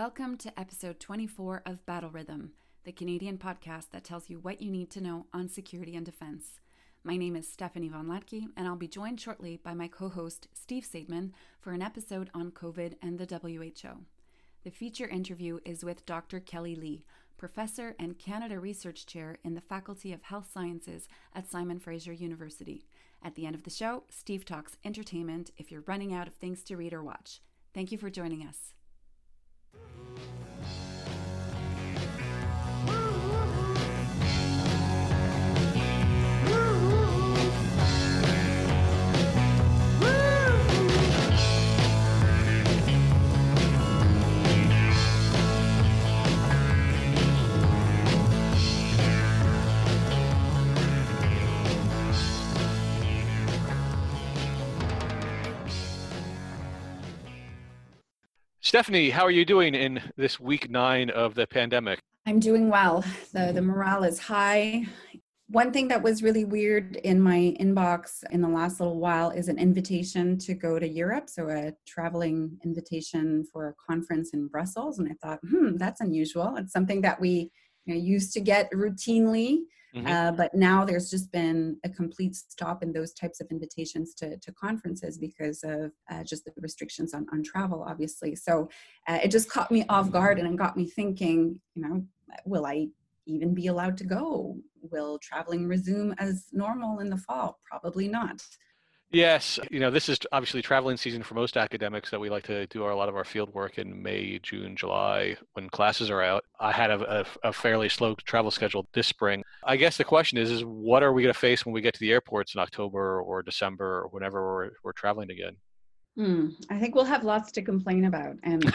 Welcome to episode 24 of Battle Rhythm, the Canadian podcast that tells you what you need to know on security and defense. My name is Stephanie Von Hlatky, and I'll be joined shortly by my co host, Steve Saideman, for an episode on COVID and the WHO. The feature interview is with Dr. Kelley Lee, professor and Canada Research Chair in the Faculty of Health Sciences at Simon Fraser University. At the end of the show, Steve talks entertainment if you're running out of things to read or watch. Thank you for joining us. Stephanie, how are you doing in this week nine of the pandemic? I'm doing well. The, the morale is high. One thing that was really weird in my inbox in the last little while is an invitation to go to Europe. So, a traveling invitation for a conference in Brussels. And I thought, hmm, that's unusual. It's something that we you know, used to get routinely. Mm-hmm. Uh, but now there's just been a complete stop in those types of invitations to, to conferences because of uh, just the restrictions on, on travel, obviously. So uh, it just caught me off guard and got me thinking, you know, will I even be allowed to go? Will traveling resume as normal in the fall? Probably not. Yes, you know, this is obviously traveling season for most academics that we like to do our, a lot of our field work in May, June, July when classes are out. I had a, a, a fairly slow travel schedule this spring. I guess the question is, is what are we going to face when we get to the airports in October or December or whenever we're, we're traveling again? Hmm. I think we'll have lots to complain about. And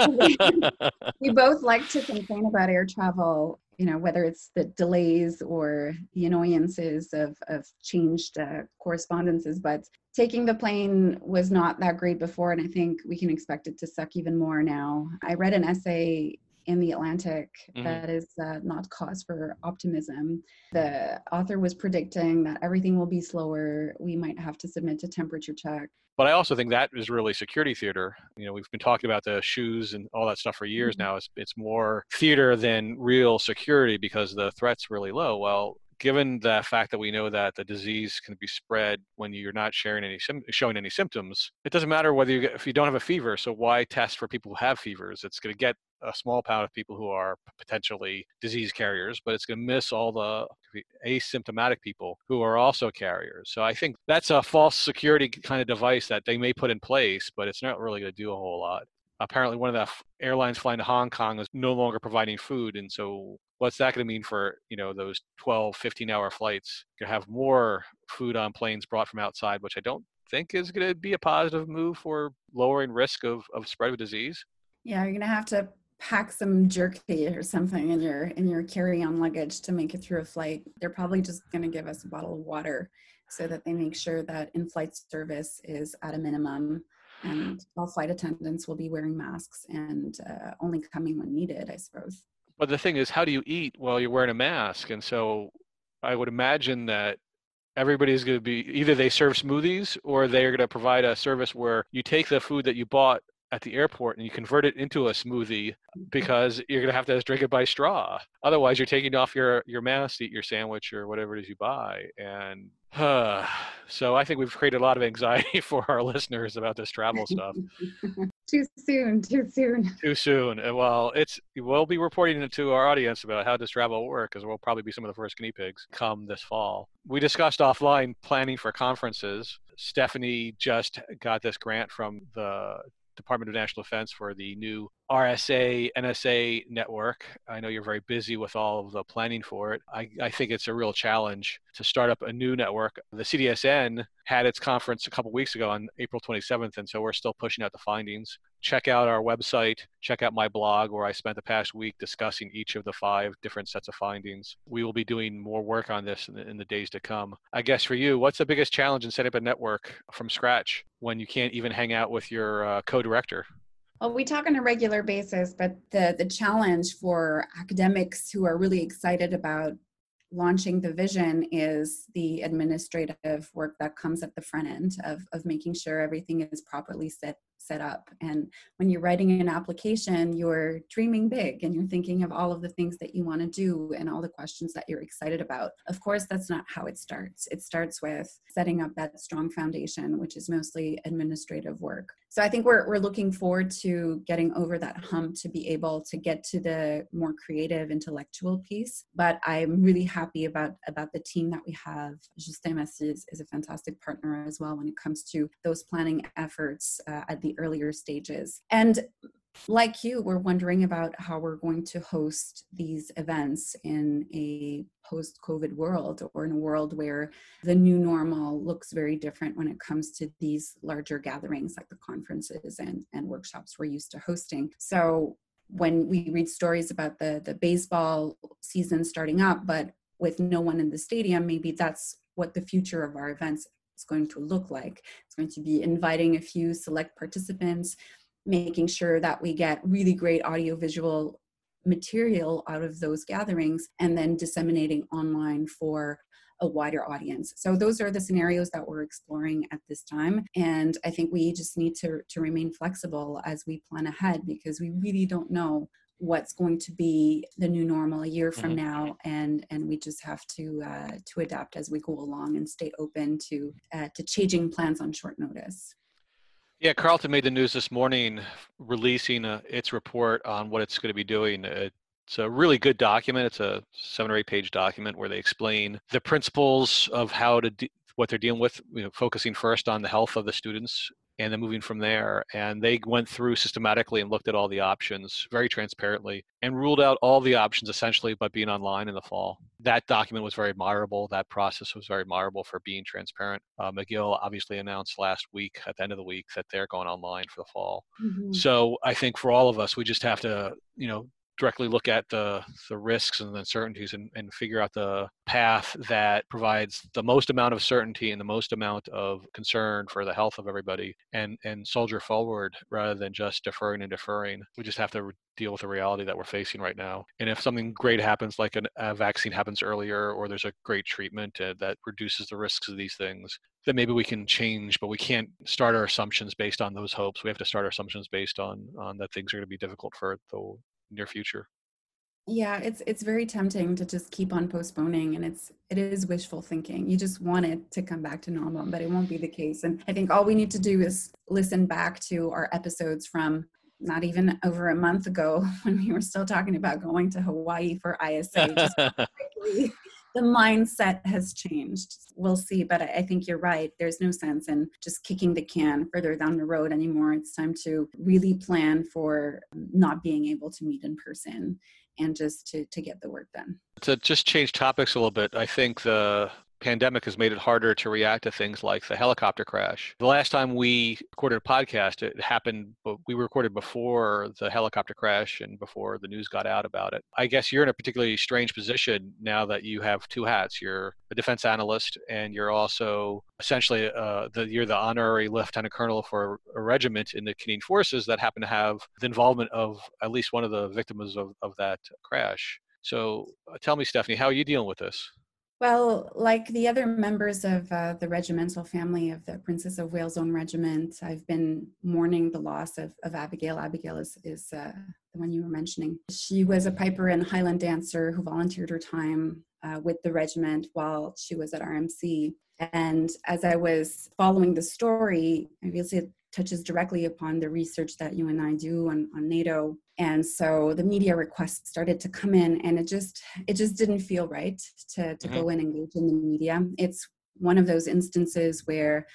we both like to complain about air travel you know whether it's the delays or the annoyances of, of changed uh, correspondences but taking the plane was not that great before and i think we can expect it to suck even more now. I read an essay in the Atlantic mm-hmm. that is uh, not cause for optimism. The author was predicting that everything will be slower. We might have to submit to temperature check. But I also think that is really security theater. You know, we've been talking about the shoes and all that stuff for years mm-hmm. now. It's, it's more theater than real security because the threat's really low. Well, given the fact that we know that the disease can be spread when you're not sharing any showing any symptoms, it doesn't matter whether you get, if you don't have a fever. So why test for people who have fevers? It's going to get a small pound of people who are potentially disease carriers, but it's going to miss all the asymptomatic people who are also carriers. So I think that's a false security kind of device that they may put in place, but it's not really going to do a whole lot apparently one of the airlines flying to Hong Kong is no longer providing food. And so what's that going to mean for, you know, those 12, 15 hour flights? You have more food on planes brought from outside, which I don't think is going to be a positive move for lowering risk of, of spread of disease. Yeah, you're going to have to pack some jerky or something in your in your carry-on luggage to make it through a flight. They're probably just going to give us a bottle of water so that they make sure that in-flight service is at a minimum and all flight attendants will be wearing masks and uh, only coming when needed, I suppose. But the thing is, how do you eat while you're wearing a mask? And so I would imagine that everybody's going to be either they serve smoothies or they're going to provide a service where you take the food that you bought at the airport and you convert it into a smoothie mm-hmm. because you're going to have to drink it by straw. Otherwise, you're taking off your, your mask to eat your sandwich or whatever it is you buy. And uh, so I think we've created a lot of anxiety for our listeners about this travel stuff. too soon, too soon. Too soon. Well, it's we'll be reporting it to our audience about how does travel work because we'll probably be some of the first guinea pigs come this fall. We discussed offline planning for conferences. Stephanie just got this grant from the Department of National Defense for the new RSA NSA network. I know you're very busy with all of the planning for it. I, I think it's a real challenge to start up a new network. The CDSN had its conference a couple weeks ago on April 27th, and so we're still pushing out the findings. Check out our website, check out my blog where I spent the past week discussing each of the five different sets of findings. We will be doing more work on this in the, in the days to come. I guess for you, what's the biggest challenge in setting up a network from scratch when you can't even hang out with your uh, co director? Well, we talk on a regular basis, but the, the challenge for academics who are really excited about launching the vision is the administrative work that comes at the front end of, of making sure everything is properly set set up. And when you're writing an application, you're dreaming big and you're thinking of all of the things that you want to do and all the questions that you're excited about. Of course, that's not how it starts. It starts with setting up that strong foundation, which is mostly administrative work. So I think we're, we're looking forward to getting over that hump to be able to get to the more creative intellectual piece. But I'm really happy about, about the team that we have. Justin Massie is, is a fantastic partner as well when it comes to those planning efforts uh, at the earlier stages. And like you, we're wondering about how we're going to host these events in a post COVID world or in a world where the new normal looks very different when it comes to these larger gatherings like the conferences and, and workshops we're used to hosting. So when we read stories about the, the baseball season starting up, but with no one in the stadium, maybe that's what the future of our events is going to look like. It's going to be inviting a few select participants, making sure that we get really great audiovisual material out of those gatherings, and then disseminating online for a wider audience. So those are the scenarios that we're exploring at this time. And I think we just need to, to remain flexible as we plan ahead because we really don't know what's going to be the new normal a year from mm-hmm. now and and we just have to uh, to adapt as we go along and stay open to uh, to changing plans on short notice. Yeah Carleton made the news this morning releasing uh, its report on what it's going to be doing. It's a really good document. It's a seven or eight page document where they explain the principles of how to de- what they're dealing with you know, focusing first on the health of the students and then moving from there. And they went through systematically and looked at all the options very transparently and ruled out all the options essentially by being online in the fall. That document was very admirable. That process was very admirable for being transparent. Uh, McGill obviously announced last week, at the end of the week, that they're going online for the fall. Mm-hmm. So I think for all of us, we just have to, you know, directly look at the, the risks and the uncertainties and, and figure out the path that provides the most amount of certainty and the most amount of concern for the health of everybody and, and soldier forward rather than just deferring and deferring. We just have to deal with the reality that we're facing right now. And if something great happens, like an, a vaccine happens earlier, or there's a great treatment uh, that reduces the risks of these things, then maybe we can change. But we can't start our assumptions based on those hopes. We have to start our assumptions based on on that things are going to be difficult for the near future. Yeah it's it's very tempting to just keep on postponing and it's it is wishful thinking. You just want it to come back to normal but it won't be the case. And i think all we need to do is listen back to our episodes from not even over a month ago when we were still talking about going to hawaii for isa the mindset has changed. We'll see, but I think you're right. There's no sense in just kicking the can further down the road anymore. It's time to really plan for not being able to meet in person and just to, to get the work done. To just change topics a little bit, I think the pandemic has made it harder to react to things like the helicopter crash. The last time we recorded a podcast, it happened, but we recorded before the helicopter crash and before the news got out about it. I guess you're in a particularly strange position now that you have two hats. You're a defense analyst, and you're also essentially uh, the you're the honorary lieutenant colonel for a regiment in the Canadian Forces that happen to have the involvement of at least one of the victims of, of that crash. So uh, tell me, Stephanie, how are you dealing with this? Well, like the other members of uh, the regimental family of the Princess of Wales Own Regiment, I've been mourning the loss of, of Abigail. Abigail is, is uh, the one you were mentioning. She was a piper and Highland dancer who volunteered her time uh, with the regiment while she was at RMC. And as I was following the story, obviously touches directly upon the research that you and I do on, on NATO. And so the media requests started to come in and it just it just didn't feel right to, to mm-hmm. go and engage in the media. It's one of those instances where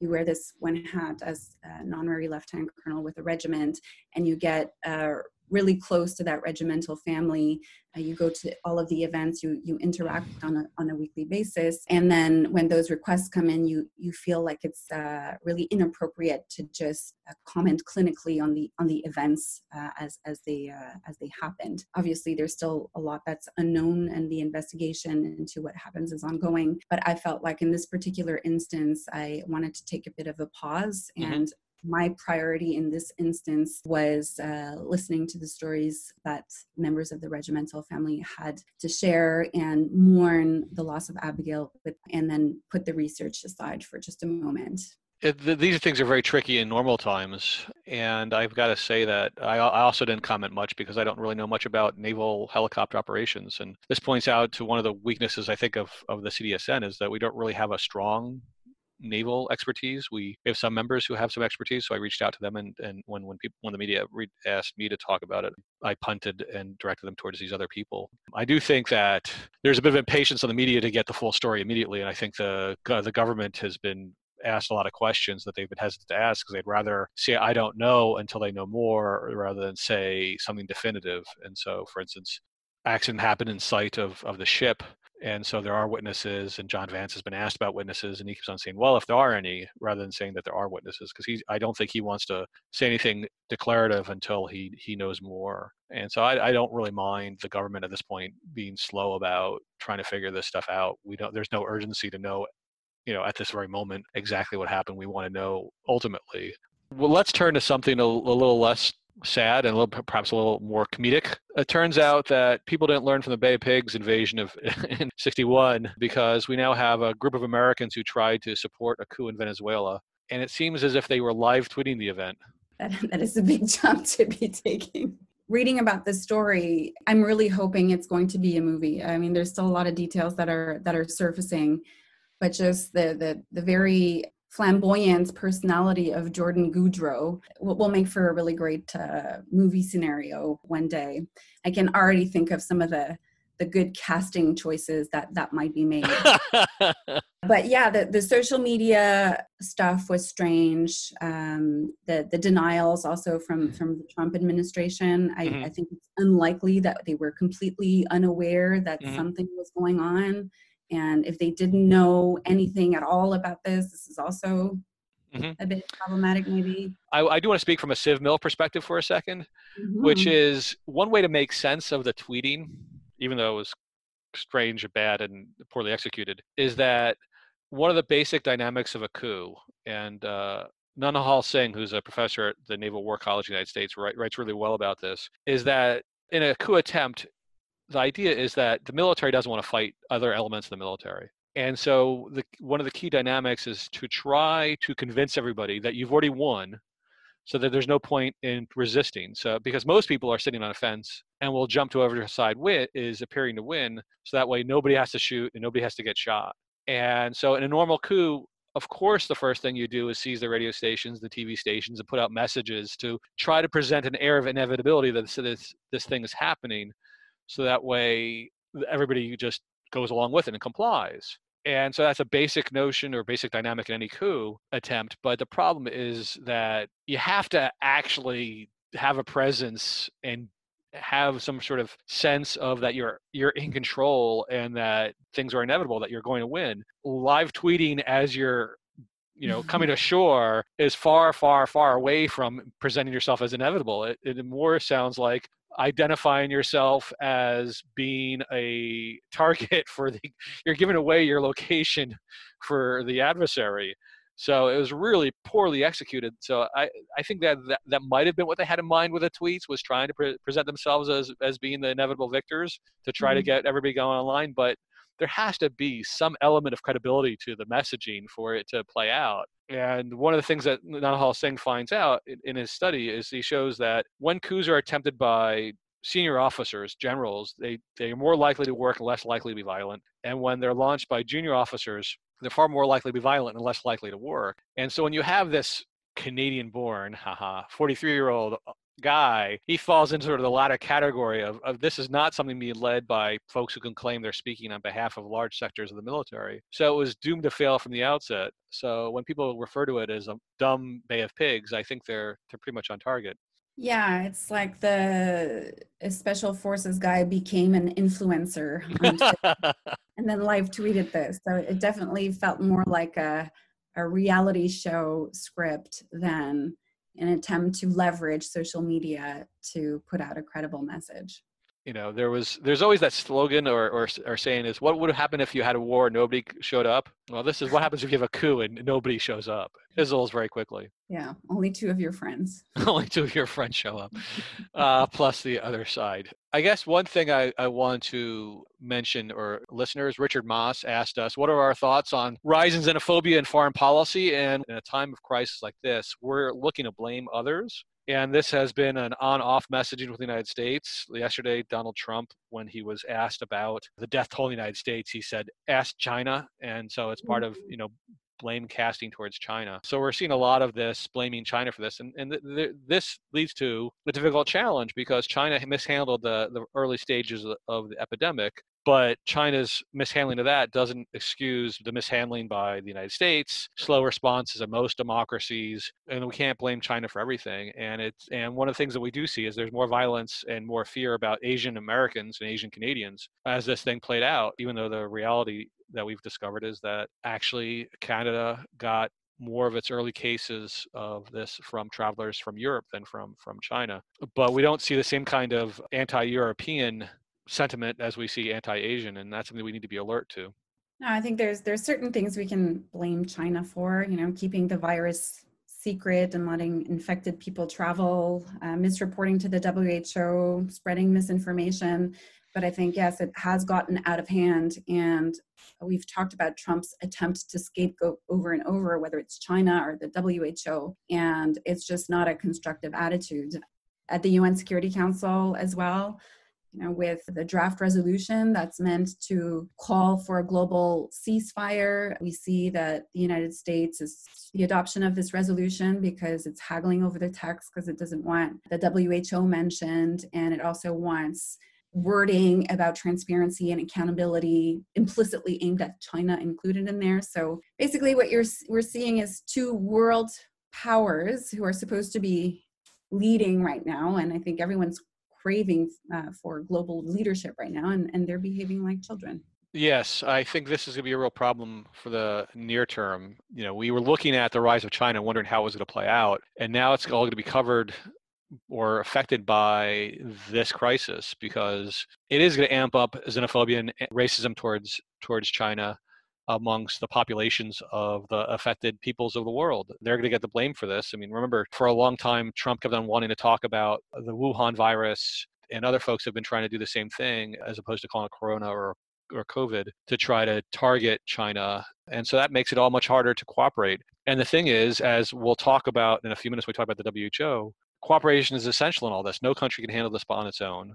you wear this one hat as an honorary lieutenant colonel with a regiment and you get uh, really close to that regimental family. Uh, you go to all of the events, you you interact on a on a weekly basis, and then when those requests come in, you you feel like it's uh, really inappropriate to just uh, comment clinically on the on the events uh, as as they uh, as they happened. Obviously, there's still a lot that's unknown, and the investigation into what happens is ongoing. But I felt like in this particular instance, I wanted to take a bit of a pause mm-hmm. My priority in this instance was uh, listening to the stories that members of the regimental family had to share and mourn the loss of Abigail, and then put the research aside for just a moment. it, th- these things are very tricky in normal times, and I've got to say that I, I, also didn't comment much because I don't really know much about naval helicopter operations. And this points out to one of the weaknesses I think of of the CDSN is that we don't really have a strong naval expertise. We have some members who have some expertise, so I reached out to them, and, and when when people when the media re- asked me to talk about it, I punted and directed them towards these other people. I do think that there's a bit of impatience on the media to get the full story immediately, and I think the the government has been asked a lot of questions that they've been hesitant to ask because they'd rather say I don't know until they know more rather than say something definitive. And so, for instance, accident happened in sight of, of the ship and so there are witnesses and john vance has been asked about witnesses and he keeps on saying well if there are any rather than saying that there are witnesses because he i don't think he wants to say anything declarative until he he knows more. And so I, I don't really mind the government at this point being slow about trying to figure this stuff out. We don't there's no urgency to know you know at this very moment exactly what happened. We want to know ultimately. Well let's turn to something a, a little less sad and a little perhaps a little more comedic. It turns out that people didn't learn from the Bay of Pigs invasion of in 61 because we now have a group of Americans who tried to support a coup in Venezuela and it seems as if they were live tweeting the event. That, that is a big jump to be taking. Reading about this story, I'm really hoping it's going to be a movie. I mean, there's still a lot of details that are that are surfacing, but just the the the very flamboyant personality of Jordan Goudreau will, will make for a really great uh, movie scenario one day. I can already think of some of the the good casting choices that that might be made. but yeah, the, the social media stuff was strange. Um, the the denials also from from the Trump administration. I, mm-hmm. I think it's unlikely that they were completely unaware that mm-hmm. something was going on and if they didn't know anything at all about this, this is also mm-hmm. a bit problematic, maybe. I, I, do want to speak from a Civ-Mil perspective for a 2nd mm-hmm. which is one way to make sense of the tweeting, even though it was strange, bad, and poorly executed, is that one of the basic dynamics of a coup, and uh, Naunihal Singh, who's a professor at the Naval War College of the United States, write, writes really well about this, is that in a coup attempt, the idea is that the military doesn't want to fight other elements of the military. And so the, one of the key dynamics is to try to convince everybody that you've already won so that there's no point in resisting. So because most people are sitting on a fence and will jump to whoever side win is appearing to win. So that way nobody has to shoot and nobody has to get shot. And so in a normal coup, of course, the first thing you do is seize the radio stations, the TV stations, and put out messages to try to present an air of inevitability that this, this thing is happening so that way everybody just goes along with it and complies. And so that's a basic notion or basic dynamic in any coup attempt. But the problem is that you have to actually have a presence and have some sort of sense of that you're you're in control and that things are inevitable that you're going to win live tweeting as you're you know coming ashore is far far far away from presenting yourself as inevitable it, it more sounds like identifying yourself as being a target for the you're giving away your location for the adversary so it was really poorly executed so i i think that that, that might have been what they had in mind with the tweets was trying to pre- present themselves as as being the inevitable victors to try mm-hmm. to get everybody going online but there has to be some element of credibility to the messaging for it to play out. And one of the things that Naunihal Singh finds out in, his study is he shows that when coups are attempted by senior officers, generals, they, they are more likely to work and less likely to be violent. And when they're launched by junior officers, they're far more likely to be violent and less likely to work. And so when you have this Canadian born, haha, 43 year old uh, guy, he falls into sort of the latter category of, of this is not something being led by folks who can claim they're speaking on behalf of large sectors of the military. So it was doomed to fail from the outset. So when people refer to it as a dumb bay of pigs, I think they're they're pretty much on target. Yeah, it's like the special forces guy became an influencer and then live tweeted this. So it definitely felt more like a a reality show script than an attempt to leverage social media to put out a credible message you know there was there's always that slogan or, or or saying is what would happen if you had a war and nobody showed up Well, this is what happens if you have a coup and nobody shows up. It fizzles very quickly. Yeah, only two of your friends. only two of your friends show up, uh, plus the other side. I guess one thing I, I want to mention, or listeners, Richard Moss asked us, what are our thoughts on rising xenophobia in foreign policy? And in a time of crisis like this, we're looking to blame others and this has been an on off messaging with the United States. Yesterday, Donald Trump, when he was asked about the death toll in the United States, he said, ask China. And so it's part of, mm-hmm. you know, blame casting towards China. So we're seeing a lot of this blaming China for this, and, and th- th- this leads to a difficult challenge because China mishandled the, the early stages of the epidemic, but China's mishandling of that doesn't excuse the mishandling by the United States, slow responses of most democracies, and we can't blame China for everything. And it's and one of the things that we do see is there's more violence and more fear about Asian Americans and Asian Canadians as this thing played out, even though the reality that we've discovered is that actually Canada got more of its early cases of this from travelers from Europe than from from China. But we don't see the same kind of anti-European sentiment as we see anti-Asian, and that's something we need to be alert to. No, I think there's there's certain things we can blame China for. You know, keeping the virus secret and letting infected people travel, uh, misreporting to the WHO, spreading misinformation. But I think yes, it has gotten out of hand, and we've talked about Trump's attempt to scapegoat over and over, whether it's China or the WHO, and it's just not a constructive attitude. At the UN Security Council as well, you know, with the draft resolution that's meant to call for a global ceasefire. We see that the United States is the adoption of this resolution because it's haggling over the text because it doesn't want the WHO mentioned and it also wants wording about transparency and accountability implicitly aimed at China included in there. So basically what you're we're seeing is two world powers who are supposed to be leading right now and I think everyone's craving uh, for global leadership right now, and, and they're behaving like children. Yes, I think this is going to be a real problem for the near term. You know, we were looking at the rise of China, wondering how it was going to play out, and now it's all going to be covered or affected by this crisis because it is going to amp up xenophobia and racism towards towards China amongst the populations of the affected peoples of the world. They're going to get the blame for this. I mean, remember, for a long time, Trump kept on wanting to talk about the Wuhan virus, and other folks have been trying to do the same thing as opposed to calling it corona or or COVID to try to target China. And so that makes it all much harder to cooperate. And the thing is, as we'll talk about in a few minutes, we talk about the WHO, cooperation is essential in all this. No country can handle this on its own.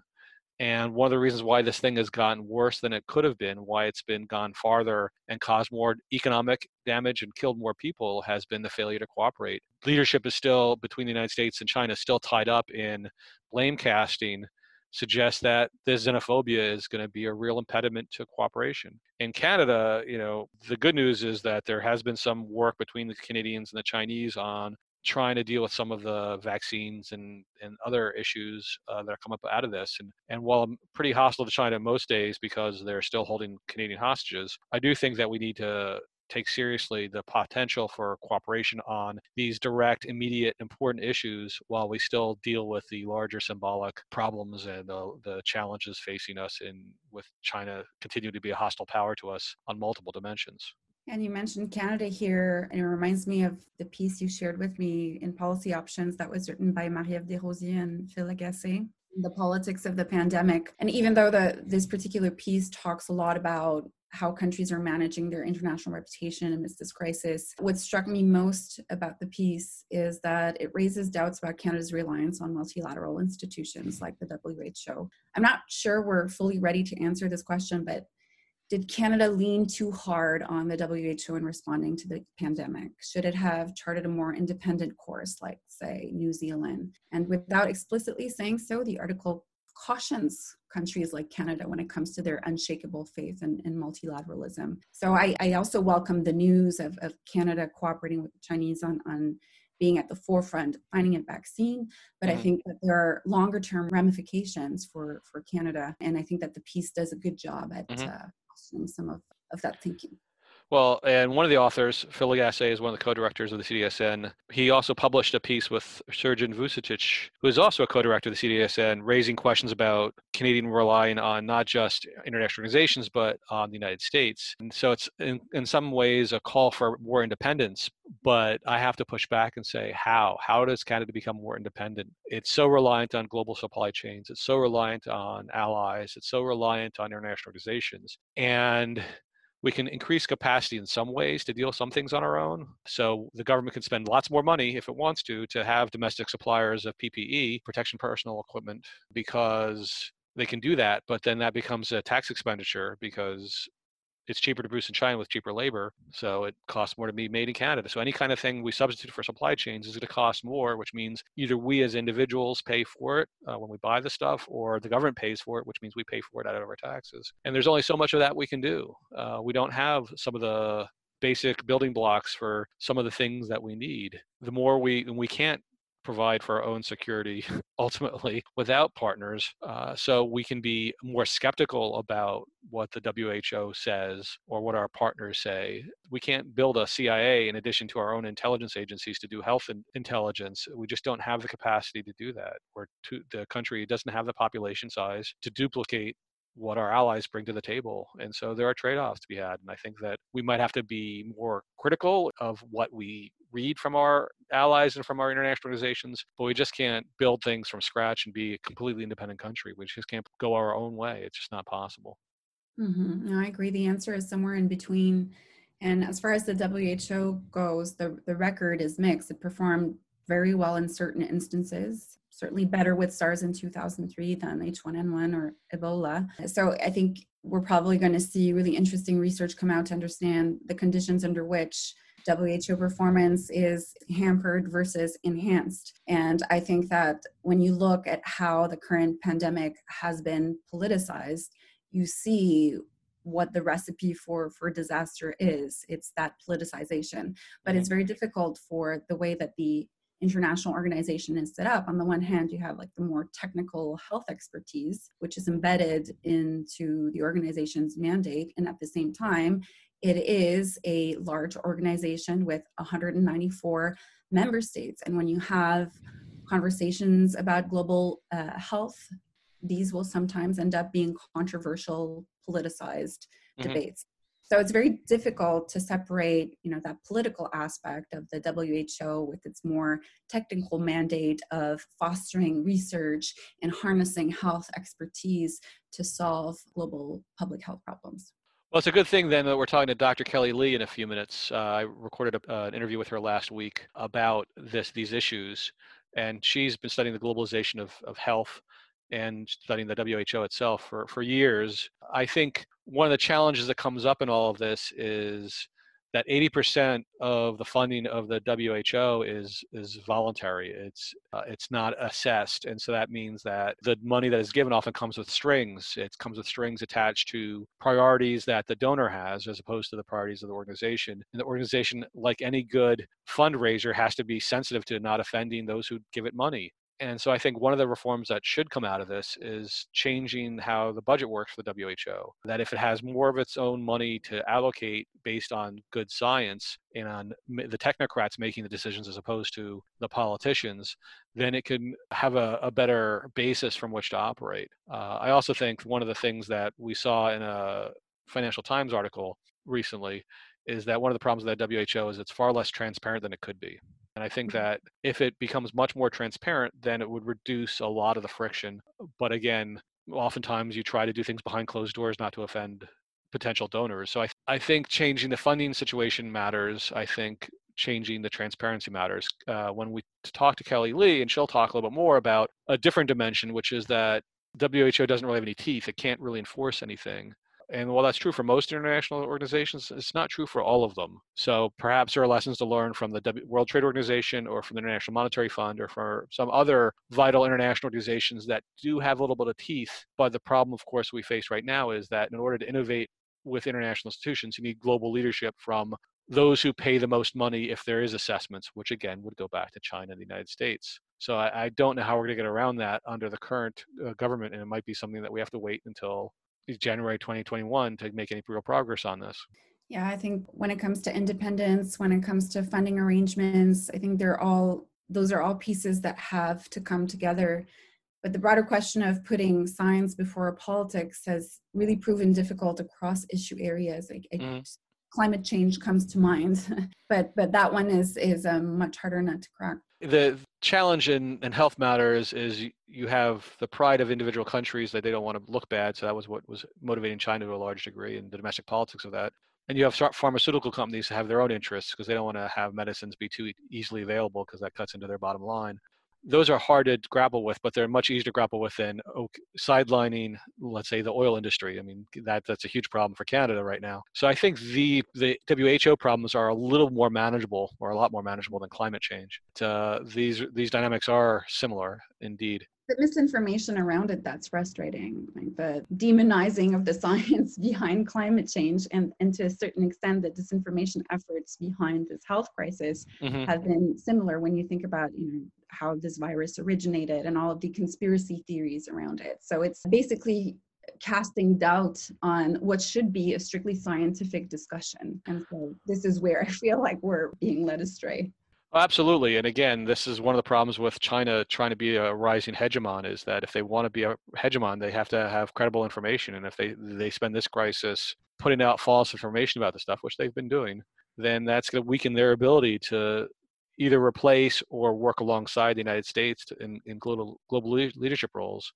And one of the reasons why this thing has gotten worse than it could have been, why it's been gone farther and caused more economic damage and killed more people, has been the failure to cooperate. Leadership is still between the United States and China still tied up in blame casting, suggests that this xenophobia is going to be a real impediment to cooperation. In Canada, you know, the good news is that there has been some work between the Canadians and the Chinese on trying to deal with some of the vaccines and, and other issues uh, that come up out of this. And, and while I'm pretty hostile to China most days because they're still holding Canadian hostages, I do think that we need to take seriously the potential for cooperation on these direct, immediate, important issues while we still deal with the larger symbolic problems and the, the challenges facing us in with China continuing to be a hostile power to us on multiple dimensions. And you mentioned Canada here, and it reminds me of the piece you shared with me in Policy Options that was written by Marie-Ève Desrosiers and Phil Lagassé, the politics of the pandemic. And even though the this particular piece talks a lot about how countries are managing their international reputation amidst this crisis. What struck me most about the piece is that it raises doubts about Canada's reliance on multilateral institutions like the WHO. I'm not sure we're fully ready to answer this question, but did Canada lean too hard on the WHO in responding to the pandemic? Should it have charted a more independent course, like, say, New Zealand? And without explicitly saying so, the article cautions countries like Canada when it comes to their unshakable faith in, in multilateralism. So I, I, also welcome the news of, of Canada cooperating with the Chinese on, on being at the forefront finding a vaccine but mm-hmm. i think that there are longer term ramifications for for canada and i think that the piece does a good job at mm-hmm. uh, questioning some of, of that thinking. Well, and one of the authors, Phil Lagasse, is one of the co-directors of the CDSN. He also published a piece with Srđan Vucetić, who is also a co-director of the CDSN, raising questions about Canadian relying on not just international organizations, but on the United States. And so it's in, in some ways a call for more independence, but I have to push back and say, how? How does Canada become more independent? It's so reliant on global supply chains. It's so reliant on allies. It's so reliant on international organizations. And we can increase capacity in some ways to deal some things on our own. So the government can spend lots more money if it wants to to have domestic suppliers of PPE, protection personal equipment, because they can do that. But then that becomes a tax expenditure because it's cheaper to produce in China with cheaper labor, so it costs more to be made in Canada. So any kind of thing we substitute for supply chains is going to cost more, which means either we as individuals pay for it uh, when we buy the stuff, or the government pays for it, which means we pay for it out of our taxes. And there's only so much of that we can do. Uh, we don't have some of the basic building blocks for some of the things that we need. The more we we can't provide for our own security ultimately without partners. Uh, so we can be more skeptical about what the WHO says or what our partners say. We can't build a CIA in addition to our own intelligence agencies to do health intelligence. We just don't have the capacity to do that. Or to, the country doesn't have the population size to duplicate what our allies bring to the table. And so there are trade offs to be had. And I think that we might have to be more critical of what we read from our allies and from our international organizations, but we just can't build things from scratch and be a completely independent country. We just can't go our own way. It's just not possible. Mm-hmm. No, I agree. The answer is somewhere in between. And as far as the WHO goes, the, the record is mixed. It performed very well in certain instances certainly better with SARS in 2003 than H1N1 or Ebola. So I think we're probably going to see really interesting research come out to understand the conditions under which WHO performance is hampered versus enhanced. And I think that when you look at how the current pandemic has been politicized, you see what the recipe for for disaster is it's that politicization but it's mm-hmm. very difficult for the way that the international organization is set up on the one hand you have like the more technical health expertise which is embedded into the organization's mandate and at the same time it is a large organization with 194 member states and when you have conversations about global uh, health these will sometimes end up being controversial politicized mm-hmm. debates so it's very difficult to separate you know that political aspect of the who with its more technical mandate of fostering research and harnessing health expertise to solve global public health problems well, it's a good thing then that we're talking to Dr. Kelley Lee in a few minutes. Uh, I recorded a, uh, an interview with her last week about this these issues, and she's been studying the globalization of, of health and studying the WHO itself for, for years. I think one of the challenges that comes up in all of this is that 80% of the funding of the WHO is is voluntary. It's uh, it's not assessed, and so that means that the money that is given often comes with strings. It comes with strings attached to priorities that the donor has, as opposed to the priorities of the organization. And the organization, like any good fundraiser, has to be sensitive to not offending those who give it money and so I think one of the reforms that should come out of this is changing how the budget works for the WHO. That if it has more of its own money to allocate based on good science and on the technocrats making the decisions as opposed to the politicians, then it can have a, a better basis from which to operate. Uh, I also think one of the things that we saw in a Financial Times article recently is that one of the problems with the WHO is it's far less transparent than it could be. And I think mm-hmm. that if it becomes much more transparent, then it would reduce a lot of the friction. But again, oftentimes you try to do things behind closed doors not to offend potential donors. So I, I think changing the funding situation matters. I think changing the transparency matters. Uh, when we talk to Kelley Lee, and she'll talk a little bit more about a different dimension, which is that WHO doesn't really have any teeth. It can't really enforce anything. And while that's true for most international organizations, it's not true for all of them. So perhaps there are lessons to learn from the World Trade Organization or from the International Monetary Fund or from some other vital international organizations that do have a little bit of teeth. But the problem, of course, we face right now is that in order to innovate with international institutions, you need global leadership from those who pay the most money if there is assessments, which again would go back to China and the United States. So I, I don't know how we're going to get around that under the current uh, government, and it might be something that we have to wait until January 2021 to make any real progress on this. Yeah, I think when it comes to independence, when it comes to funding arrangements, I think they're all those are all pieces that have to come together. But the broader question of putting science before politics has really proven difficult across issue areas. Like mm. climate change comes to mind, but but that one is is a much harder nut to crack. The challenge in, in health matters is you have the pride of individual countries that they don't want to look bad. So that was what was motivating China to a large degree and the domestic politics of that and you have pharmaceutical companies that have their own interests because they don't want to have medicines be too easily available because that cuts into their bottom line those are hard to grapple with but they're much easier to grapple with than sidelining let's say the oil industry. I mean that that's a huge problem for canada right now. So i think the the who problems are a little more manageable or a lot more manageable than climate change. Uh, these these dynamics are similar indeed the misinformation around it that's frustrating like the demonizing of the science behind climate change and, and to a certain extent the disinformation efforts behind this health crisis mm-hmm. have been similar when you think about you know how this virus originated and all of the conspiracy theories around it. So it's basically casting doubt on what should be a strictly scientific discussion. And so this is where i feel like we're being led astray Absolutely. And again, this is one of the problems with China trying to be a rising hegemon is that if they want to be a hegemon, they have to have credible information. And if they, they spend this crisis putting out false information about the stuff, which they've been doing, then that's going to weaken their ability to either replace or work alongside the United States in, in global, global leadership roles.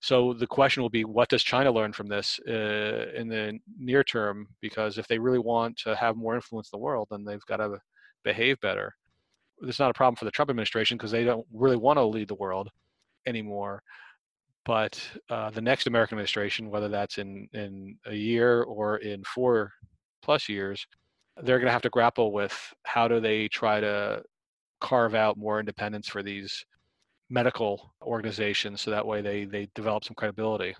So the question will be, what does China learn from this uh, in the near term? Because if they really want to have more influence in the world, then they've got to behave better it's not a problem for the Trump administration because they don't really want to lead the world anymore. But uh, the next American administration, whether that's in in a year or in four plus years, they're going to have to grapple with how do they try to carve out more independence for these medical organizations so that way they they develop some credibility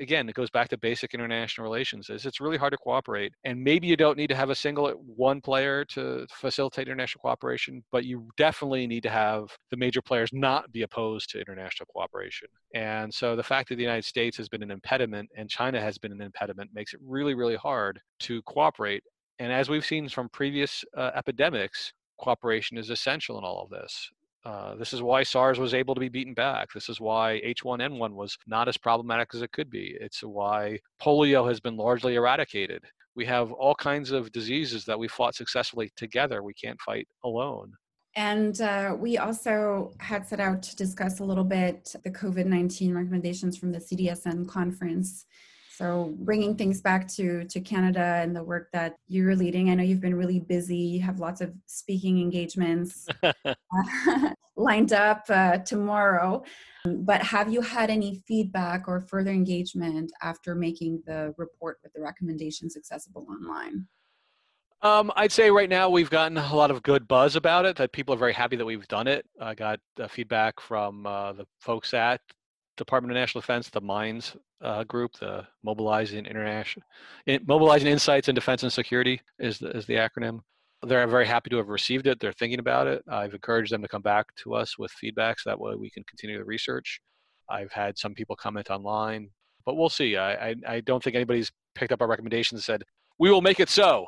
again, it goes back to basic international relations. Is it's really hard to cooperate, and maybe you don't need to have a single one player to facilitate international cooperation, but you definitely need to have the major players not be opposed to international cooperation. And so the fact that the United States has been an impediment and China has been an impediment makes it really, really hard to cooperate. And as we've seen from previous uh, epidemics, cooperation is essential in all of this. Uh, this is why SARS was able to be beaten back. This is why H1N1 was not as problematic as it could be. It's why polio has been largely eradicated. We have all kinds of diseases that we fought successfully together. We can't fight alone. And uh, we also had set out to discuss a little bit the COVID 19 recommendations from the CDSN conference. So bringing things back to to Canada and the work that you're leading, I know you've been really busy. You have lots of speaking engagements uh, lined up uh, tomorrow. But have you had any feedback or further engagement after making the report with the recommendations accessible online? Um, I'd say right now we've gotten a lot of good buzz about it. That people are very happy that we've done it. I got uh, feedback from uh, the folks at Department of National Defense, the MINDS uh, group, the Mobilizing International, Mobilizing Insights in Defense and Security is the, is the acronym. They're very happy to have received it. They're thinking about it. I've encouraged them to come back to us with feedback so that way we can continue the research. I've had some people comment online, but we'll see. I, I, I don't think anybody's picked up our recommendations and said, we will make it so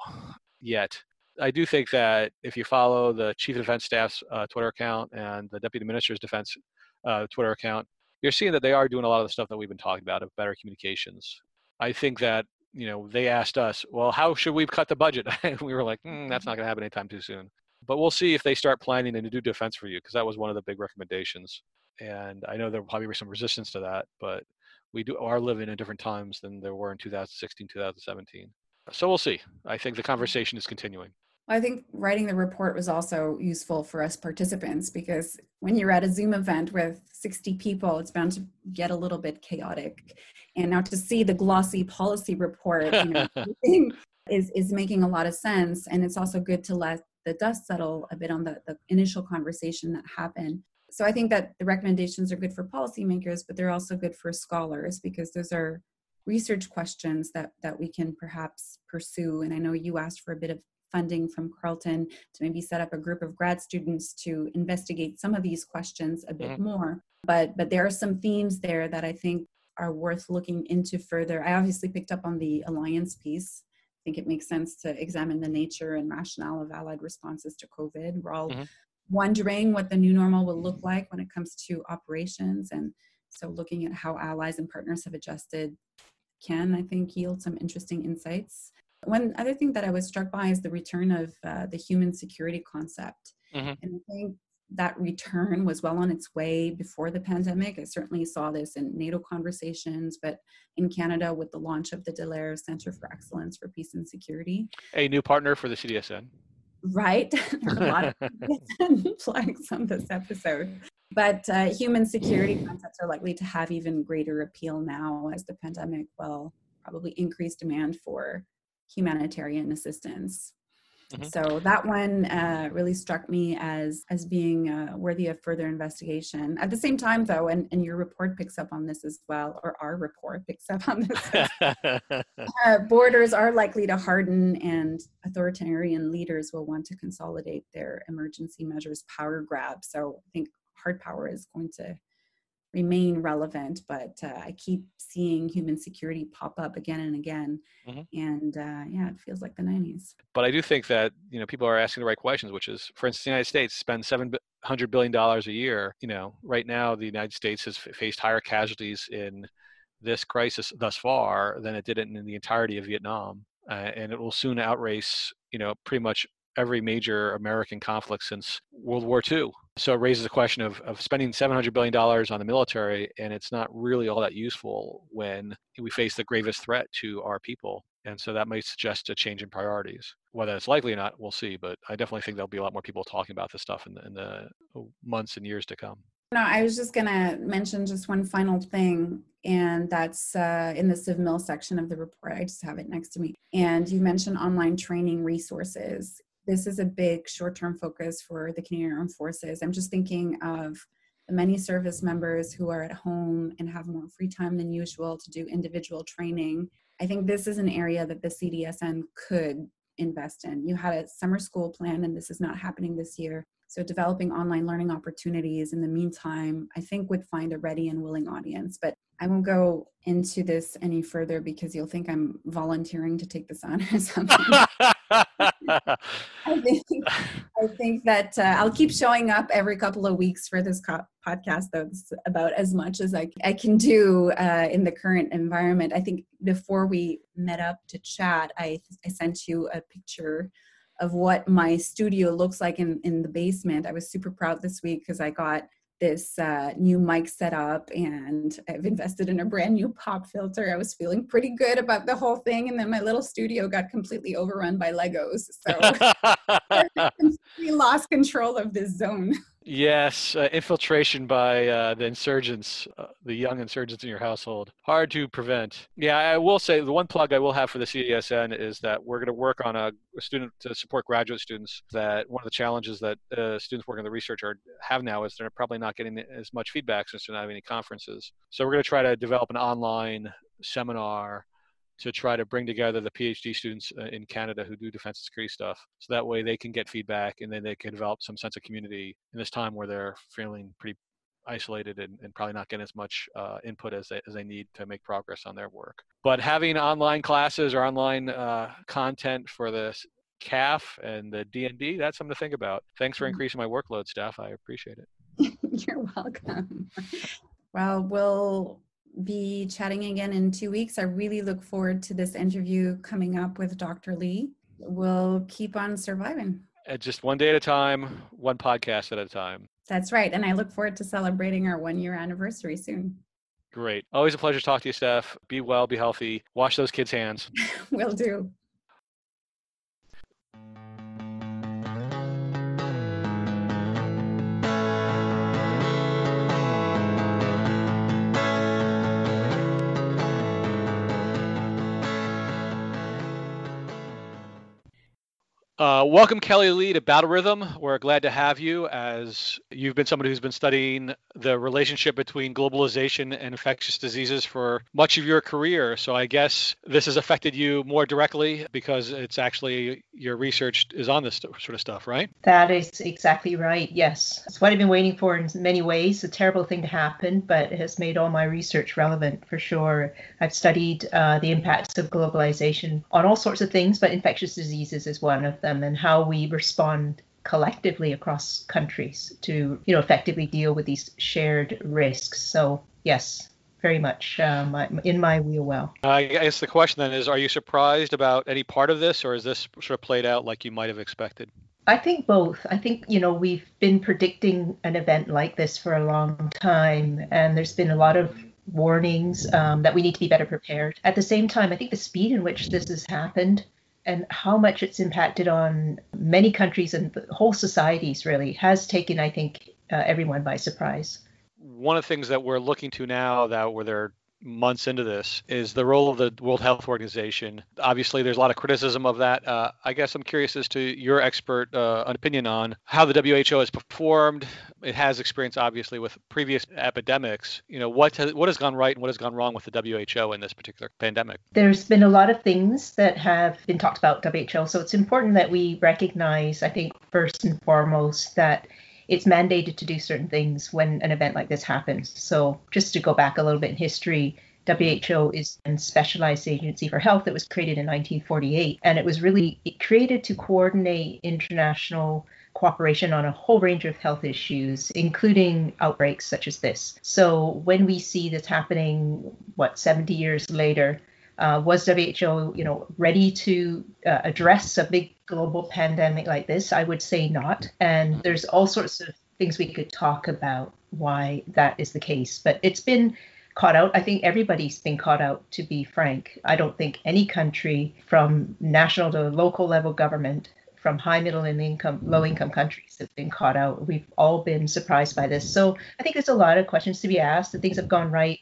yet. I do think that if you follow the Chief of Defense Staff's uh, Twitter account and the Deputy Minister's Defense uh, Twitter account, you're seeing that they are doing a lot of the stuff that we've been talking about of better communications. I think that you know they asked us, well, how should we cut the budget? and we were like, mm, that's not going to happen anytime too soon. But we'll see if they start planning to do defense for you because that was one of the big recommendations. And I know there will probably be some resistance to that, but we do are living in different times than there were in 2016, 2017. So we'll see. I think the conversation is continuing. I think writing the report was also useful for us participants because when you're at a Zoom event with 60 people, it's bound to get a little bit chaotic. And now to see the glossy policy report you know, is, is making a lot of sense. And it's also good to let the dust settle a bit on the, the initial conversation that happened. So I think that the recommendations are good for policymakers, but they're also good for scholars because those are research questions that that we can perhaps pursue and i know you asked for a bit of funding from Carleton to maybe set up a group of grad students to investigate some of these questions a bit mm-hmm. more. But but there are some themes there that I think are worth looking into further. I obviously picked up on the alliance piece. I think it makes sense to examine the nature and rationale of allied responses to COVID. We're all mm-hmm. wondering what the new normal will look like when it comes to operations. And so looking at how allies and partners have adjusted can, I think, yield some interesting insights. One other thing that I was struck by is the return of uh, the human security concept. Mm-hmm. And I think that return was well on its way before the pandemic. I certainly saw this in NATO conversations, but in Canada with the launch of the Dallaire Center for Excellence for Peace and Security. A new partner for the CDSN. Right. a lot of flags on this episode. But uh, human security concepts are likely to have even greater appeal now as the pandemic will probably increase demand for humanitarian assistance. Mm-hmm. So that one uh, really struck me as as being uh, worthy of further investigation. At the same time, though, and, and your report picks up on this as well, or our report picks up on this. uh, borders are likely to harden, and authoritarian leaders will want to consolidate their emergency measures power grab. So I think hard power is going to remain relevant, but uh, I keep seeing human security pop up again and again, mm-hmm. and uh, yeah, it feels like the '90s. But I do think that you know people are asking the right questions, which is, for instance, the United States spends seven hundred billion dollars a year. You know, right now the United States has faced higher casualties in this crisis thus far than it did in the entirety of Vietnam, uh, and it will soon outrace you know pretty much every major American conflict since World War II. So it raises the question of, of spending $700 billion on the military, and it's not really all that useful when we face the gravest threat to our people. And so that might suggest a change in priorities. Whether it's likely or not, we'll see. But I definitely think there'll be a lot more people talking about this stuff in the, in the months and years to come. No, I was just going to mention just one final thing, and that's uh, in the Civ-Mil section of the report. I just have it next to me. And you mentioned online training resources this is a big short-term focus for the Canadian Armed Forces. I'm just thinking of the many service members who are at home and have more free time than usual to do individual training. I think this is an area that the CDSN could invest in. You had a summer school plan, and this is not happening this year. So, developing online learning opportunities in the meantime, I think would find a ready and willing audience. But I won't go into this any further because you'll think I'm volunteering to take this on or something. I think I think that uh, I'll keep showing up every couple of weeks for this co- podcast. It's about as much as I I can do uh, in the current environment. I think before we met up to chat, I I sent you a picture of what my studio looks like in in the basement. I was super proud this week because I got this uh, new mic set up and I've invested in a brand new pop filter. I was feeling pretty good about the whole thing. And then my little studio got completely overrun by Legos. So I lost control of this zone. Yes, uh, infiltration by uh, the insurgents, uh, the young insurgents in your household. Hard to prevent. Yeah, I will say the one plug I will have for the CDSN is that we're going to work on a, a, student to support graduate students. That one of the challenges that uh, students working the research are, have now is they're probably not getting as much feedback since they're not having any conferences. So we're going to try to develop an online seminar to try to bring together the PhD students uh, in Canada who do defense and security stuff. So that way they can get feedback and then they can develop some sense of community in this time where they're feeling pretty isolated and, and probably not getting as much uh, input as they, as they need to make progress on their work. But having online classes or online uh, content for the CAF and the DND, that's something to think about. Thanks for mm-hmm. increasing my workload, Stef. I appreciate it. You're welcome. Well, we'll be chatting again in two weeks. I really look forward to this interview coming up with Dr. Lee. We'll keep on surviving. Uh, just one day at a time, one podcast at a time. That's right. And I look forward to celebrating our one year anniversary soon. Great. Always a pleasure to talk to you, Stef. Be well, be healthy. Wash those kids' hands. Will do. Uh, welcome, Kelley Lee, to Battle Rhythm. We're glad to have you as you've been somebody who's been studying the relationship between globalization and infectious diseases for much of your career. So I guess this has affected you more directly because it's actually your research is on this sort of stuff, right? That is exactly right. Yes. It's what I've been waiting for in many ways. A terrible thing to happen, but it has made all my research relevant for sure. I've studied uh, the impacts of globalization on all sorts of things, but infectious diseases is one of them, and how we respond collectively across countries to you know effectively deal with these shared risks. So yes, very much um, in my wheel well. I guess the question then is: Are you surprised about any part of this, or is this sort of played out like you might have expected? I think both. I think, you know, we've been predicting an event like this for a long time, and there's been a lot of warnings um, that we need to be better prepared. At the same time, I think the speed in which this has happened and how much it's impacted on many countries and whole societies really has taken, I think, uh, everyone by surprise. One of the things that we're looking to now that where there months into this is the role of the World Health Organization. Obviously, there's a lot of criticism of that. Uh, I guess I'm curious as to your expert uh, opinion on how the WHO has performed. It has experience, obviously, with previous epidemics. You know, what has, what has gone right and what has gone wrong with the WHO in this particular pandemic? There's been a lot of things that have been talked about WHO, so it's important that we recognize, I think, first and foremost, that it's mandated to do certain things when an event like this happens. So, just to go back a little bit in history, WHO is a specialized agency for health that was created in 1948, and it was really created to coordinate international cooperation on a whole range of health issues, including outbreaks such as this. So, when we see this happening, what 70 years later, uh, was WHO, you know, ready to uh, address a big global pandemic like this? I would say not. And there's all sorts of things we could talk about why that is the case. But it's been caught out. I think everybody's been caught out, to be frank. I don't think any country from national to local level government from high middle and income low income countries have been caught out we've all been surprised by this so i think there's a lot of questions to be asked and things have gone right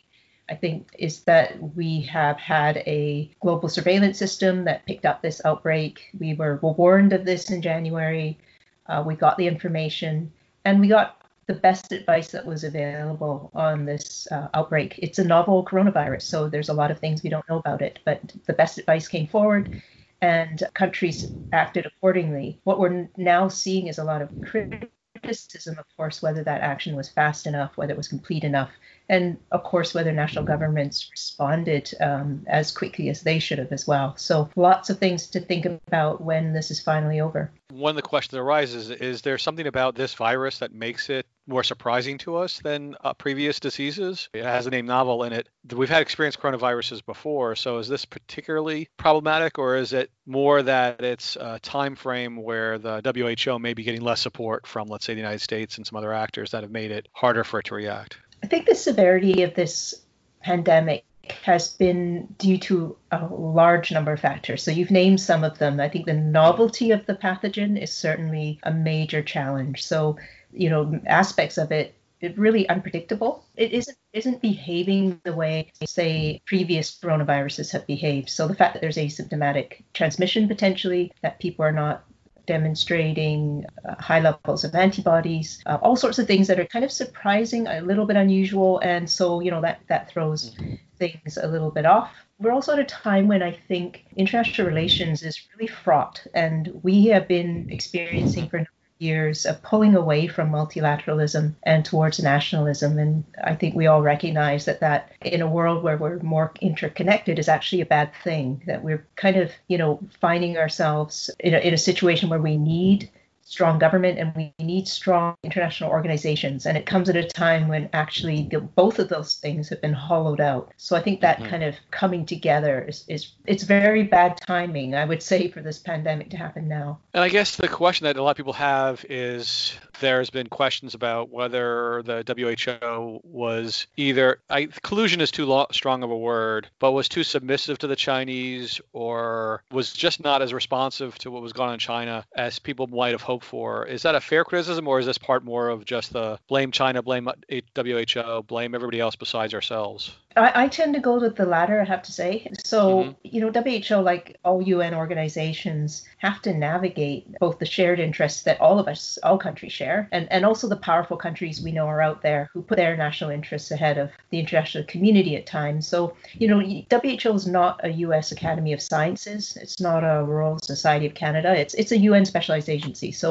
I think, is that we have had a global surveillance system that picked up this outbreak. We were warned of this in January. Uh, we got the information and we got the best advice that was available on this uh, outbreak. It's a novel coronavirus, so there's a lot of things we don't know about it, but the best advice came forward and countries acted accordingly. What we're now seeing is a lot of criticism, of course, whether that action was fast enough, whether it was complete enough and of course whether national governments responded um, as quickly as they should have as well. So lots of things to think about when this is finally over. One of the questions that arises is there something about this virus that makes it more surprising to us than uh, previous diseases? It has a name novel in it. We've had experienced coronaviruses before so is this particularly problematic or is it more that it's a time frame where the who may be getting less support from let's say the united states and some other actors that have made it harder for it to react I think the severity of this pandemic has been due to a large number of factors. So you've named some of them. I think the novelty of the pathogen is certainly a major challenge. So, you know, aspects of it it really unpredictable. It isn't isn't behaving the way say previous coronaviruses have behaved. So the fact that there's asymptomatic transmission potentially, that people are not demonstrating uh, high levels of antibodies, uh, all sorts of things that are kind of surprising, a little bit unusual, and so you know that that throws mm-hmm. things a little bit off. We're also at a time when I think international relations is really fraught, and we have been experiencing for years of pulling away from multilateralism and towards nationalism. And I think we all recognize that that in a world where we're more interconnected is actually a bad thing, that we're kind of, you know, finding ourselves in a, in a situation where we need strong government and we need strong international organizations. And it comes at a time when actually the, both of those things have been hollowed out. So I think that mm-hmm. kind of coming together is, is it's very bad timing, I would say, for this pandemic to happen now. And I guess the question that a lot of people have is there's been questions about whether the WHO was either I, collusion is too lo- strong of a word, but was too submissive to the Chinese or was just not as responsive to what was going on in China as people might have hoped hope for. Is that a fair criticism, or is this part more of just the blame China, blame WHO, blame everybody else besides ourselves? I, I, tend to go with the latter, I have to say. So, mm-hmm. you know, WHO, like all UN organizations, have to navigate both the shared interests that all of us, all countries share, and, and also the powerful countries we know are out there who put their national interests ahead of the international community at times. So, you know, WHO is not a US Academy of Sciences, it's not a Royal Society of Canada, it's, it's a UN specialized agency. So,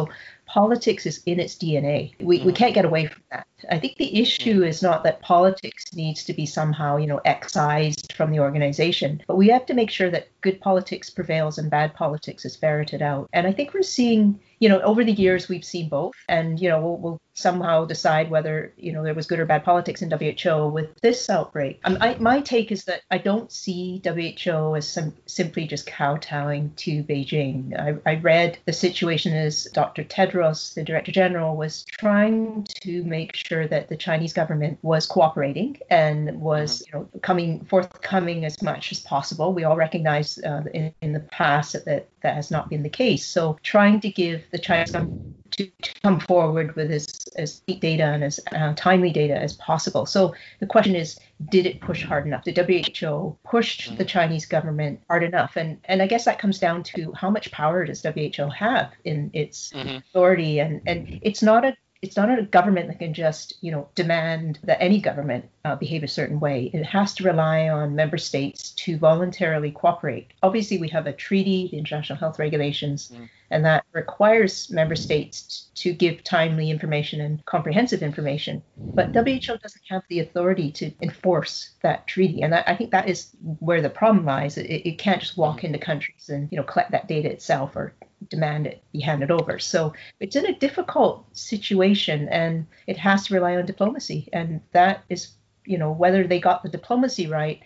politics is in its DNA. We, mm. we can't get away from that. I think the issue mm. is not that politics needs to be somehow, you know, excised from the organization, but we have to make sure that good politics prevails and bad politics is ferreted out. And I think we're seeing you know, over the years we've seen both, and you know, we'll, we'll somehow decide whether you know there was good or bad politics in WHO with this outbreak. Um, I, my take is that I don't see WHO as some, simply just kowtowing to Beijing. I, I read the situation as Dr. Tedros, the Director General, was trying to make sure that the Chinese government was cooperating and was mm-hmm. you know coming forthcoming as much as possible. We all recognize uh, in, in the past that, that that has not been the case. So trying to give the Chinese government to, to come forward with as, as deep data and as uh, timely data as possible. So the question is, did it push hard enough? Did WHO push the Chinese government hard enough? And and I guess that comes down to how much power does WHO have in its mm-hmm. authority? And and it's not a it's not a government that can just, you know, demand that any government uh, behave a certain way. It has to rely on member states to voluntarily cooperate. Obviously, we have a treaty, the International Health Regulations, mm. and that requires member states to give timely information and comprehensive information. But WHO doesn't have the authority to enforce that treaty, and that, I think that is where the problem lies. It, it can't just walk mm. into countries and, you know, collect that data itself or demand it be handed over. So it's in a difficult situation and it has to rely on diplomacy. And that is, you know, whether they got the diplomacy right,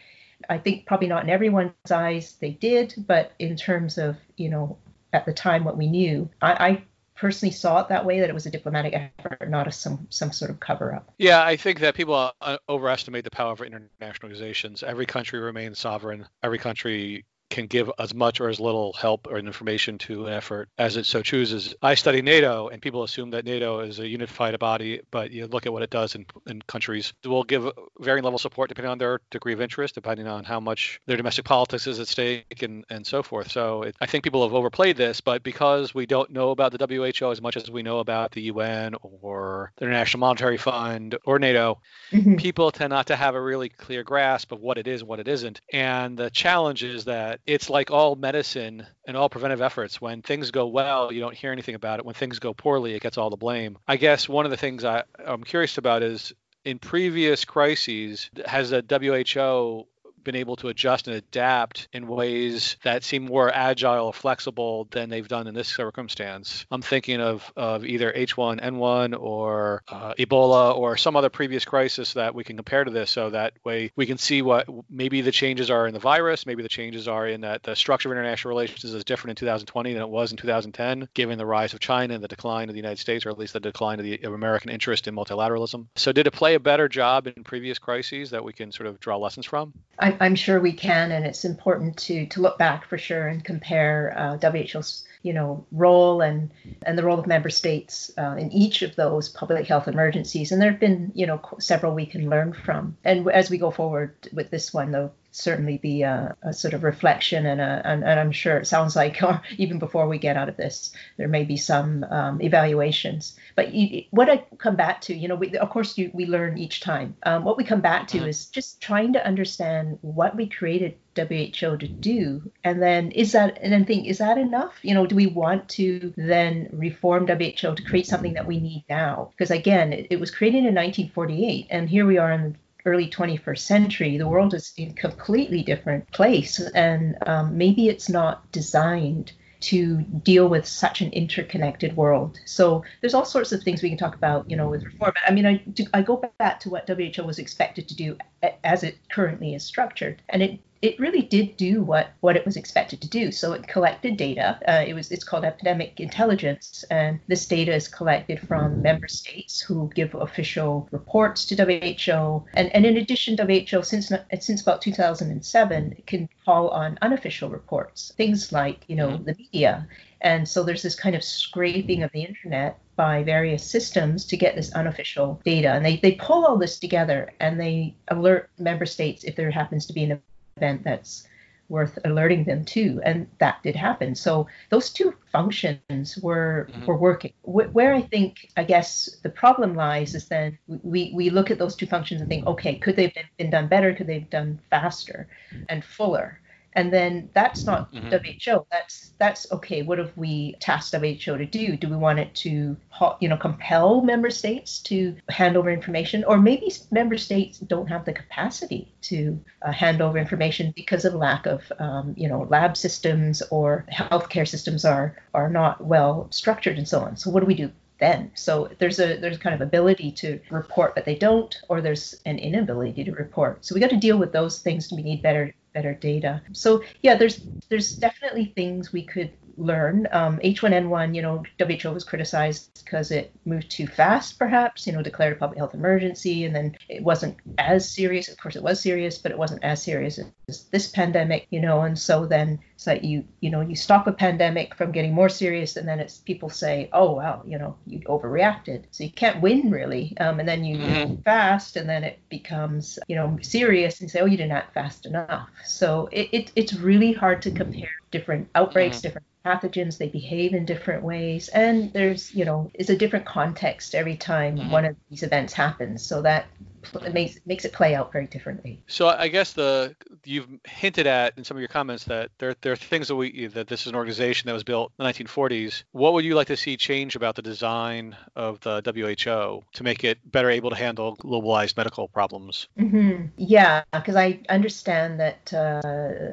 I think probably not in everyone's eyes they did, but in terms of, you know, at the time what we knew, I, I personally saw it that way that it was a diplomatic effort not a some some sort of cover up yeah i think that people uh, overestimate the power of international organizations every country remains sovereign every country can give as much or as little help or information to an effort as it so chooses. I study NATO, and people assume that NATO is a unified body, but you look at what it does in, in countries. It will give varying level of support depending on their degree of interest, depending on how much their domestic politics is at stake, and, and so forth. So it, I think people have overplayed this, but because we don't know about the WHO as much as we know about the UN or the International Monetary Fund or NATO, mm-hmm. people tend not to have a really clear grasp of what it is and what it isn't. And the challenge is that it's like all medicine and all preventive efforts. When things go well, you don't hear anything about it. When things go poorly, it gets all the blame. I guess one of the things I, I'm curious about is in previous crises, has the WHO been able to adjust and adapt in ways that seem more agile or flexible than they've done in this circumstance. I'm thinking of, of either H1N1 or uh, Ebola or some other previous crisis that we can compare to this so that way we can see what maybe the changes are in the virus, maybe the changes are in that the structure of international relations is different in 2020 than it was in 2010, given the rise of China and the decline of the United States, or at least the decline of the of American interest in multilateralism. So, did it play a better job in previous crises that we can sort of draw lessons from? I, I'm sure we can, and it's important to to look back for sure and compare uh, WHO's you know role and and the role of member states uh, in each of those public health emergencies. And there have been you know several we can learn from. And as we go forward with this one, though, certainly be a, a, sort of reflection and, a, and, and I'm sure it sounds like or even before we get out of this there may be some um, evaluations but you, what I come back to you know we, of course you, we learn each time um, what we come back to mm-hmm. is just trying to understand what we created WHO to do and then is that and then think is that enough you know do we want to then reform WHO to create something that we need now because again it, it was created in 1948 and here we are in the early 21st century, the world is in a completely different place. And um, maybe it's not designed to deal with such an interconnected world. So there's all sorts of things we can talk about, you know, with reform. I mean, I, I go back to what WHO was expected to do as it currently is structured, and it it really did do what what it was expected to do. So it collected data. Uh, it was it's called epidemic intelligence, and this data is collected from member states who give official reports to WHO. And and in addition, WHO since since about 2007 can call on unofficial reports, things like you know mm-hmm. the media. And so there's this kind of scraping of the internet by various systems to get this unofficial data. And they, they pull all this together and they alert member states if there happens to be an event that's worth alerting them to and that did happen. So those two functions were mm-hmm. were working. Where i think i guess the problem lies is then we we look at those two functions and think okay could they have been done better? Could they have done faster and fuller and then that's not mm-hmm. WHO. That's that's okay. What have we tasked WHO to do? Do we want it to, you know, compel member states to hand over information, or maybe member states don't have the capacity to uh, hand over information because of lack of, um, you know, lab systems or healthcare systems are are not well structured and so on. So what do we do? then. So there's a there's kind of ability to report, but they don't, or there's an inability to report. So we got to deal with those things. We need better better data. So yeah, there's there's definitely things we could learn. Um, H1N1, you know, WHO was criticized because it moved too fast, perhaps, you know, declared a public health emergency, and then it wasn't as serious. Of course, it was serious, but it wasn't as serious as this pandemic, you know, and so then it's like you, you know, you stop a pandemic from getting more serious, and then it's people say, oh, well, you know, you overreacted. So you can't win really. Um, and then you mm-hmm. fast, and then it becomes, you know, serious and say, oh, you didn't act fast enough. So it, it it's really hard to compare different outbreaks, mm-hmm. different pathogens they behave in different ways and there's you know it's a different context every time mm-hmm. one of these events happens so that it makes makes it play out very differently. So I guess the you've hinted at in some of your comments that there there are things that we that this is an organization that was built in the 1940s. What would you like to see change about the design of the WHO to make it better able to handle globalized medical problems? Mm-hmm. Yeah, because I understand that uh,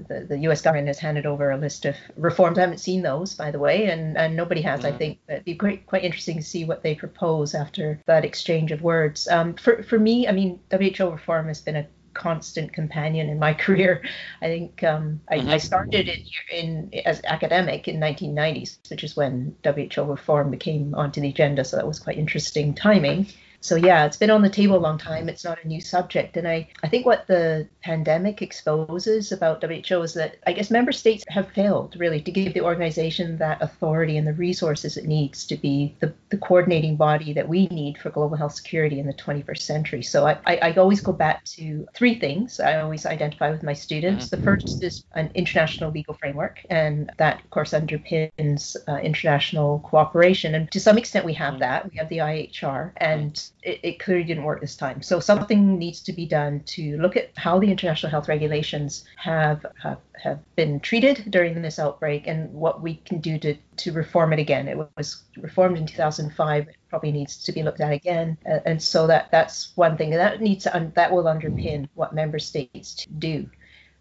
the the U.S. government has handed over a list of reforms. I haven't seen those, by the way, and and nobody has. Mm-hmm. I think it'd be quite quite interesting to see what they propose after that exchange of words. Um, for for me, I mean mean, WHO reform has been a constant companion in my career. I think um, I. I, started in, in as academic in 1990s, which is when WHO reform became onto the agenda. So that was quite interesting timing so yeah, it's been on the table a long time. It's not a new subject. And I, I think what the pandemic exposes about WHO is that I guess member states have failed really to give the organization that authority and the resources it needs to be the, the coordinating body that we need for global health security in the 21st century. So I, I, I always go back to three things I always identify with my students. The first is an international legal framework, and that of course underpins uh, international cooperation. And to some extent we have that. We have the IHR and it, it, clearly didn't work this time. So something needs to be done to look at how the international health regulations have have, have been treated during this outbreak and what we can do to, to reform it again. It was reformed in 2005. It probably needs to be looked at again. And so that that's one thing. That needs to that will underpin what member states do.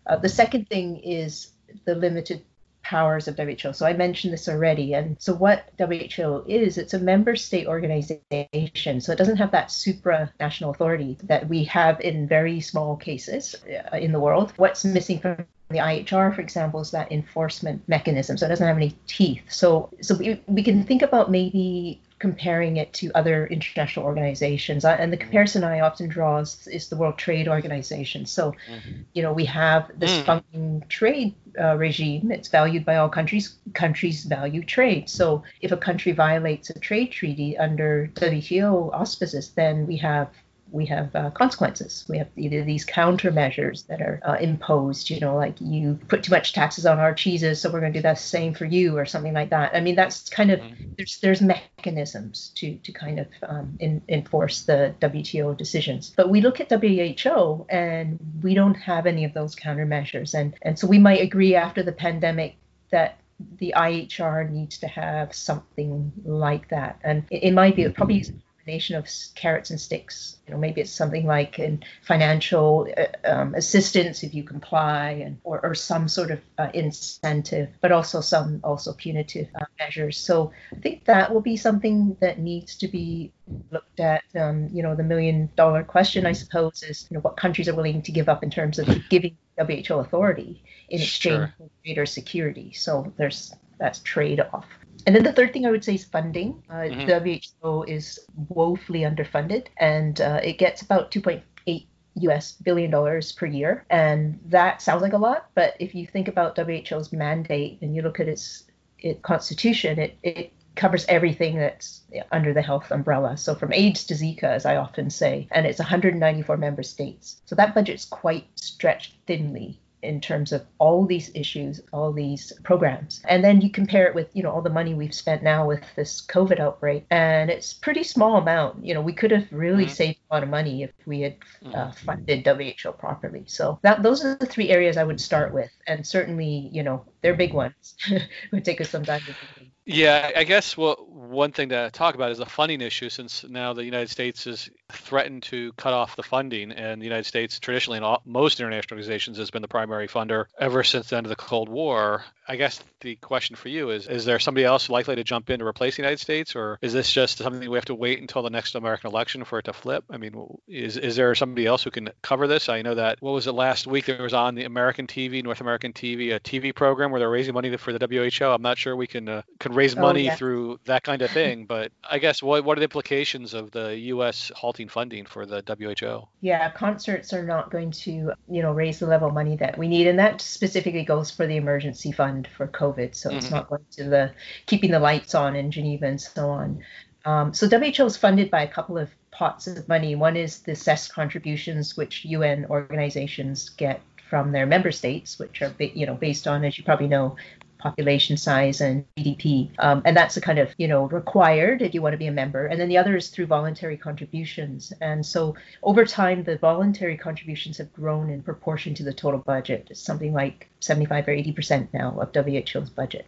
Uh, the second thing is the limited powers of WHO. So I mentioned this already. And so what WHO is, it's a member state organization. So it doesn't have that supranational authority that we have in very small cases uh, in the world. What's missing from the IHR, for example, is that enforcement mechanism. So it doesn't have any teeth. So so we, we can think about maybe comparing it to other international organizations. And the comparison I often draw is, is the World Trade Organization. So, mm-hmm. you know, we have this mm. functioning trade uh, regime. It's valued by all countries. Countries value trade. So, if a country violates a trade treaty under WTO auspices, then we have we have uh, consequences. We have either these countermeasures that are uh, imposed, you know, like you put too much taxes on our cheeses, so we're going to do the same for you, or something like that. I mean, that's kind of mm-hmm. there's there's mechanisms to to kind of um, in, enforce the WTO decisions. But we look at WHO and we don't have any of those countermeasures, and and so we might agree after the pandemic that the IHR needs to have something like that. And in my view, it probably combination of carrots and sticks. You know, maybe it's something like in financial uh, um, assistance if you comply, and or, or some sort of uh, incentive, but also some also punitive uh, measures. So I think that will be something that needs to be looked at. Um, you know, the million dollar question, I suppose, is you know what countries are willing to give up in terms of giving WHO authority in exchange sure. for greater security. So there's that's trade off. And then the third thing I would say is funding. Uh, mm-hmm. WHO is woefully underfunded, and uh, it gets about 2.8 US billion dollars per year. And that sounds like a lot, but if you think about WHO's mandate and you look at its, its constitution, it, it covers everything that's under the health umbrella. So from AIDS to Zika, as I often say, and it's 194 member states. So that budget's quite stretched thinly in terms of all these issues, all these programs. And then you compare it with, you know, all the money we've spent now with this COVID outbreak, and it's pretty small amount. You know, we could have really mm-hmm. saved a lot of money if we had uh, mm-hmm. funded WHO properly. So that those are the three areas I would start with, and certainly, you know, they're big ones. it would take us some time to. Yeah, I guess what one thing to talk about is the funding issue, since now the United States has threatened to cut off the funding, and the United States traditionally in all, most international organizations has been the primary funder ever since the end of the Cold War. I guess the question for you is: Is there somebody else likely to jump in to replace the United States, or is this just something we have to wait until the next American election for it to flip? I mean, is is there somebody else who can cover this? I know that what was it last week? There was on the American TV, North American TV, a TV program where they're raising money for the WHO. I'm not sure we can uh, can raise oh, money oh, yeah. through that kind of thing, but I guess what what are the implications of the U.S. halting funding for the WHO? Yeah, concerts are not going to you know raise the level of money that we need, and that specifically goes for the emergency fund fund for COVID. So mm-hmm. it's not going to the keeping the lights on in Geneva and so on. Um, so WHO is funded by a couple of pots of money. One is the cess contributions, which UN organizations get from their member states, which are you know based on, as you probably know, population size and GDP. Um, and that's a kind of, you know, required if you want to be a member. And then the other is through voluntary contributions. And so over time, the voluntary contributions have grown in proportion to the total budget. It's something like 75 or 80% now of WHO's budget.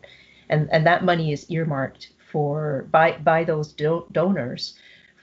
And, and that money is earmarked for by, by those do- donors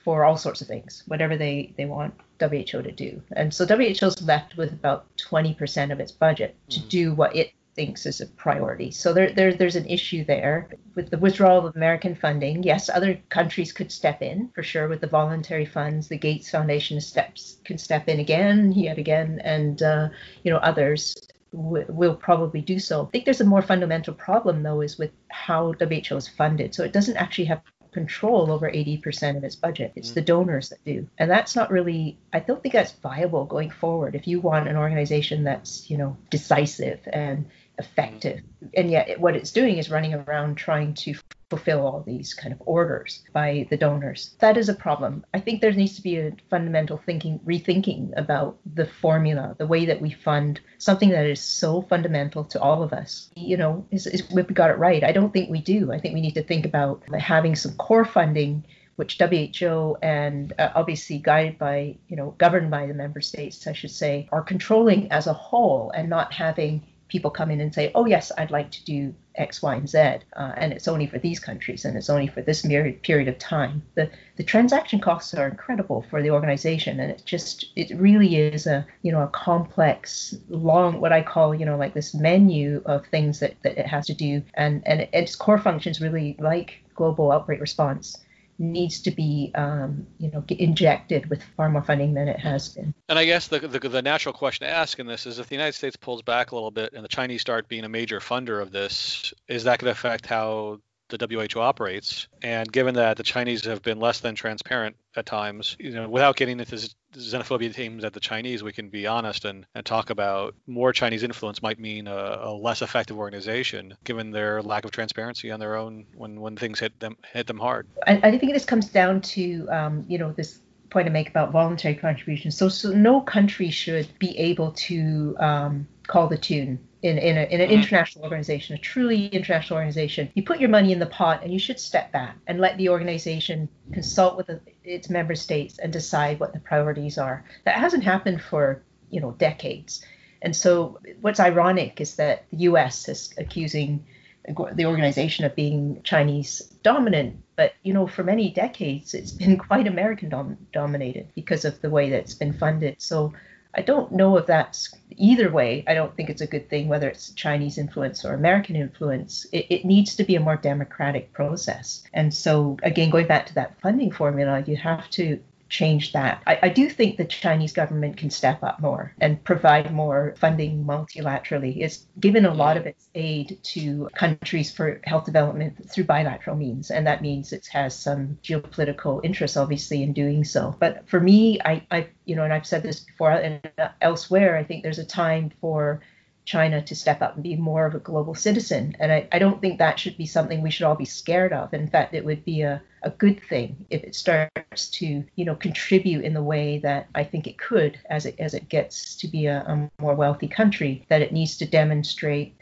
for all sorts of things, whatever they, they want WHO to do. And so WHO's left with about 20% of its budget to mm. do what it thinks is a priority. So there, there, there's an issue there with the withdrawal of American funding. Yes, other countries could step in for sure with the voluntary funds. The Gates Foundation steps can step in again, yet again, and uh, you know others w- will probably do so. I think there's a more fundamental problem though, is with how WHO is funded. So it doesn't actually have control over 80% of its budget. It's mm. the donors that do. And that's not really, I don't think that's viable going forward. If you want an organization that's, you know, decisive and effective. And yet, what it's doing is running around trying to fulfill all these kind of orders by the donors. That is a problem. I think there needs to be a fundamental thinking, rethinking about the formula, the way that we fund something that is so fundamental to all of us. You know, is, is we got it right? I don't think we do. I think we need to think about having some core funding which WHO and uh, obviously guided by, you know, governed by the member states, I should say, are controlling as a whole and not having people come in and say, oh, yes, I'd like to do X, Y, and Z, uh, and it's only for these countries and it's only for this period of time. The, the transaction costs are incredible for the organization, and it just, it really is a, you know, a complex, long, what I call, you know, like this menu of things that, that it has to do. And, and its core functions really like global outbreak response needs to be um, you know injected with far more funding than it has been. And I guess the, the, the natural question to ask in this is if the United States pulls back a little bit and the Chinese start being a major funder of this, is that going to affect how the WHO operates. And given that the Chinese have been less than transparent at times, you know, without getting into xenophobia themes at the Chinese, we can be honest and, and talk about more Chinese influence might mean a, a, less effective organization, given their lack of transparency on their own when, when things hit them hit them hard. I, I think this comes down to um, you know this point to make about voluntary contributions. So, so no country should be able to um, call the tune in, in, a, in an mm-hmm. international organization, a truly international organization, you put your money in the pot and you should step back and let the organization consult with the, its member states and decide what the priorities are. That hasn't happened for you know decades. And so what's ironic is that the US is accusing the organization of being Chinese dominant But you know, for many decades, it's been quite American dom- dominated because of the way that it's been funded. So I don't know if that's either way. I don't think it's a good thing, whether it's Chinese influence or American influence. It, it, needs to be a more democratic process. And so, again, going back to that funding formula, you have to change that. I, I, do think the Chinese government can step up more and provide more funding multilaterally. It's given a lot of its aid to countries for health development through bilateral means, and that means it has some geopolitical interest, obviously, in doing so. But for me, I, I you know, and I've said this before and uh, elsewhere, I think there's a time for China to step up and be more of a global citizen. And I, I don't think that should be something we should all be scared of. In fact, it would be a, a good thing if it starts to, you know, contribute in the way that I think it could as it as it gets to be a, a more wealthy country, that it needs to demonstrate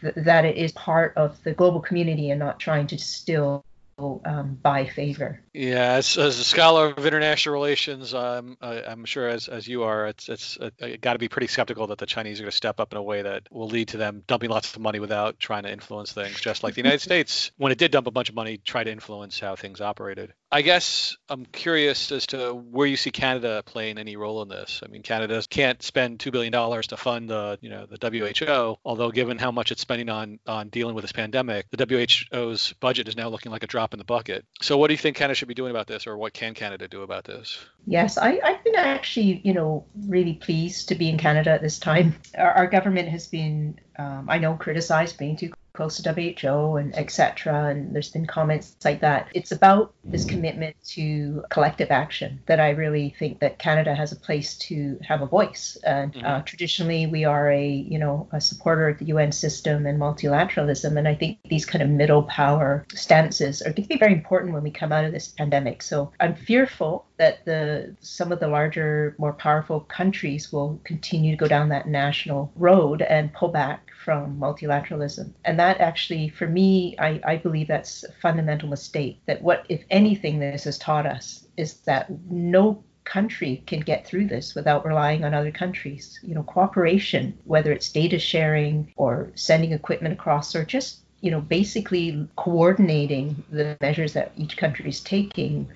th- that it is part of the global community and not trying to still um, by favor. Yeah, as, as, a scholar of international relations, um, I, am sure as, as you are, it's it's uh, got to be pretty skeptical that the Chinese are going to step up in a way that will lead to them dumping lots of money without trying to influence things, just like the United States, when it did dump a bunch of money, tried to influence how things operated. I guess I'm curious as to where you see Canada playing any role in this. I mean, Canada can't spend two billion dollars to fund the you know the WHO, although given how much it's spending on on dealing with this pandemic, the WHO's budget is now looking like a drop in the bucket. So, what do you think Canada should be doing about this, or what can Canada do about this? Yes, I, I've been actually, you know, really pleased to be in Canada at this time. Our, our government has been, um, I know, criticized being too close to WHO and etc. And there's been comments like that. It's about this commitment to collective action that I really think that Canada has a place to have a voice. And mm-hmm. uh, traditionally, we are a you know a supporter of the UN system and multilateralism. And I think these kind of middle power stances are going to be very important when we come out of this pandemic. So I'm fearful that the some of the larger, more powerful countries will continue to go down that national road and pull back from multilateralism. And that actually, for me, I, I believe that's a fundamental mistake. That what, if anything, this has taught us is that no country can get through this without relying on other countries. You know, cooperation, whether it's data sharing or sending equipment across or just you know, basically coordinating the measures that each country is taking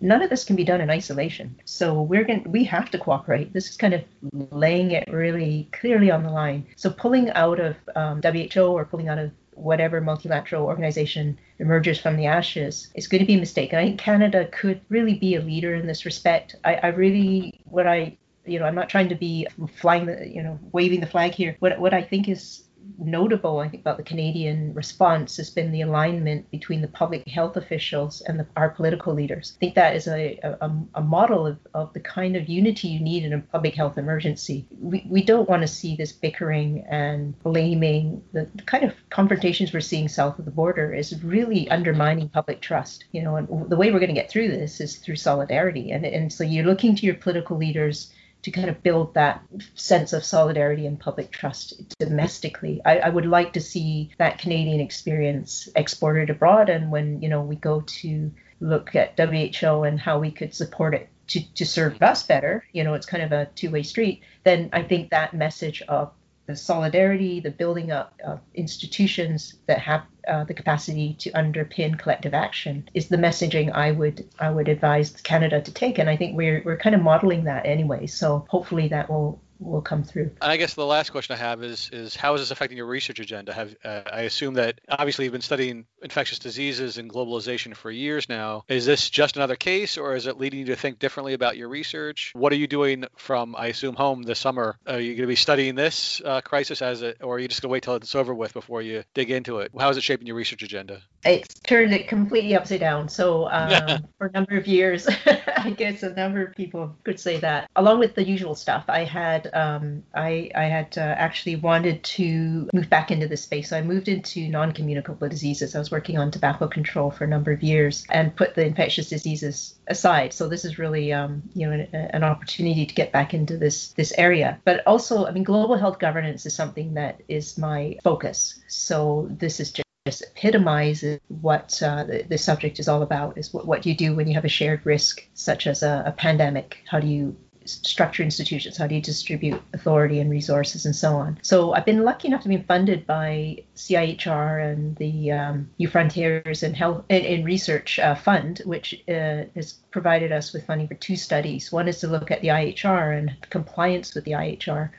none of this can be done in isolation. So we're going we have to cooperate. This is kind of laying it really clearly on the line. So pulling out of um, WHO or pulling out of whatever multilateral organization emerges from the ashes is going to be a mistake. And I think Canada could really be a leader in this respect. I, I really what I you know I'm not trying to be flying the you know waving the flag here. What what I think is notable, I think, about the Canadian response has been the alignment between the public health officials and the, our political leaders. I think that is a, a, a model of, of the kind of unity you need in a public health emergency. We, we don't want to see this bickering and blaming. The, the kind of confrontations we're seeing south of the border is really undermining public trust. You know, and the way we're going to get through this is through solidarity. And, and so you're looking to your political leaders to kind of build that sense of solidarity and public trust domestically. I, I, would like to see that Canadian experience exported abroad. And when you know we go to look at WHO and how we could support it to, to serve us better, you know, it's kind of a two-way street. Then I think that message of the solidarity, the building up of institutions that have uh, the capacity to underpin collective action is the messaging I would I would advise Canada to take, and I think we're we're kind of modeling that anyway. So hopefully that will will come through. And I guess the last question I have is is how is this affecting your research agenda? Have uh, I assume that obviously you've been studying infectious diseases and globalization for years now. Is this just another case, or is it leading you to think differently about your research? What are you doing from I assume home this summer? Are you going to be studying this uh, crisis as it, or are you just going to wait till it's over with before you dig into it? How is it shaping your research agenda? It's turned it completely upside down. So um, for a number of years, I guess a number of people could say that. Along with the usual stuff, I had um, I, I had uh, actually wanted to move back into this space. So I moved into non-communicable diseases. I was working on tobacco control for a number of years and put the infectious diseases aside. So this is really um, you know an, an opportunity to get back into this this area. But also, I mean, global health governance is something that is my focus. So this is just just epitomizes what uh, the, the, subject is all about is what, what you do when you have a shared risk such as a, a pandemic how do you structure institutions? How do you distribute authority and resources and so on? So I've been lucky enough to be funded by CIHR and the um, New Frontiers and Health in, Research uh, Fund, which uh, has provided us with funding for two studies. One is to look at the IHR and compliance with the IHR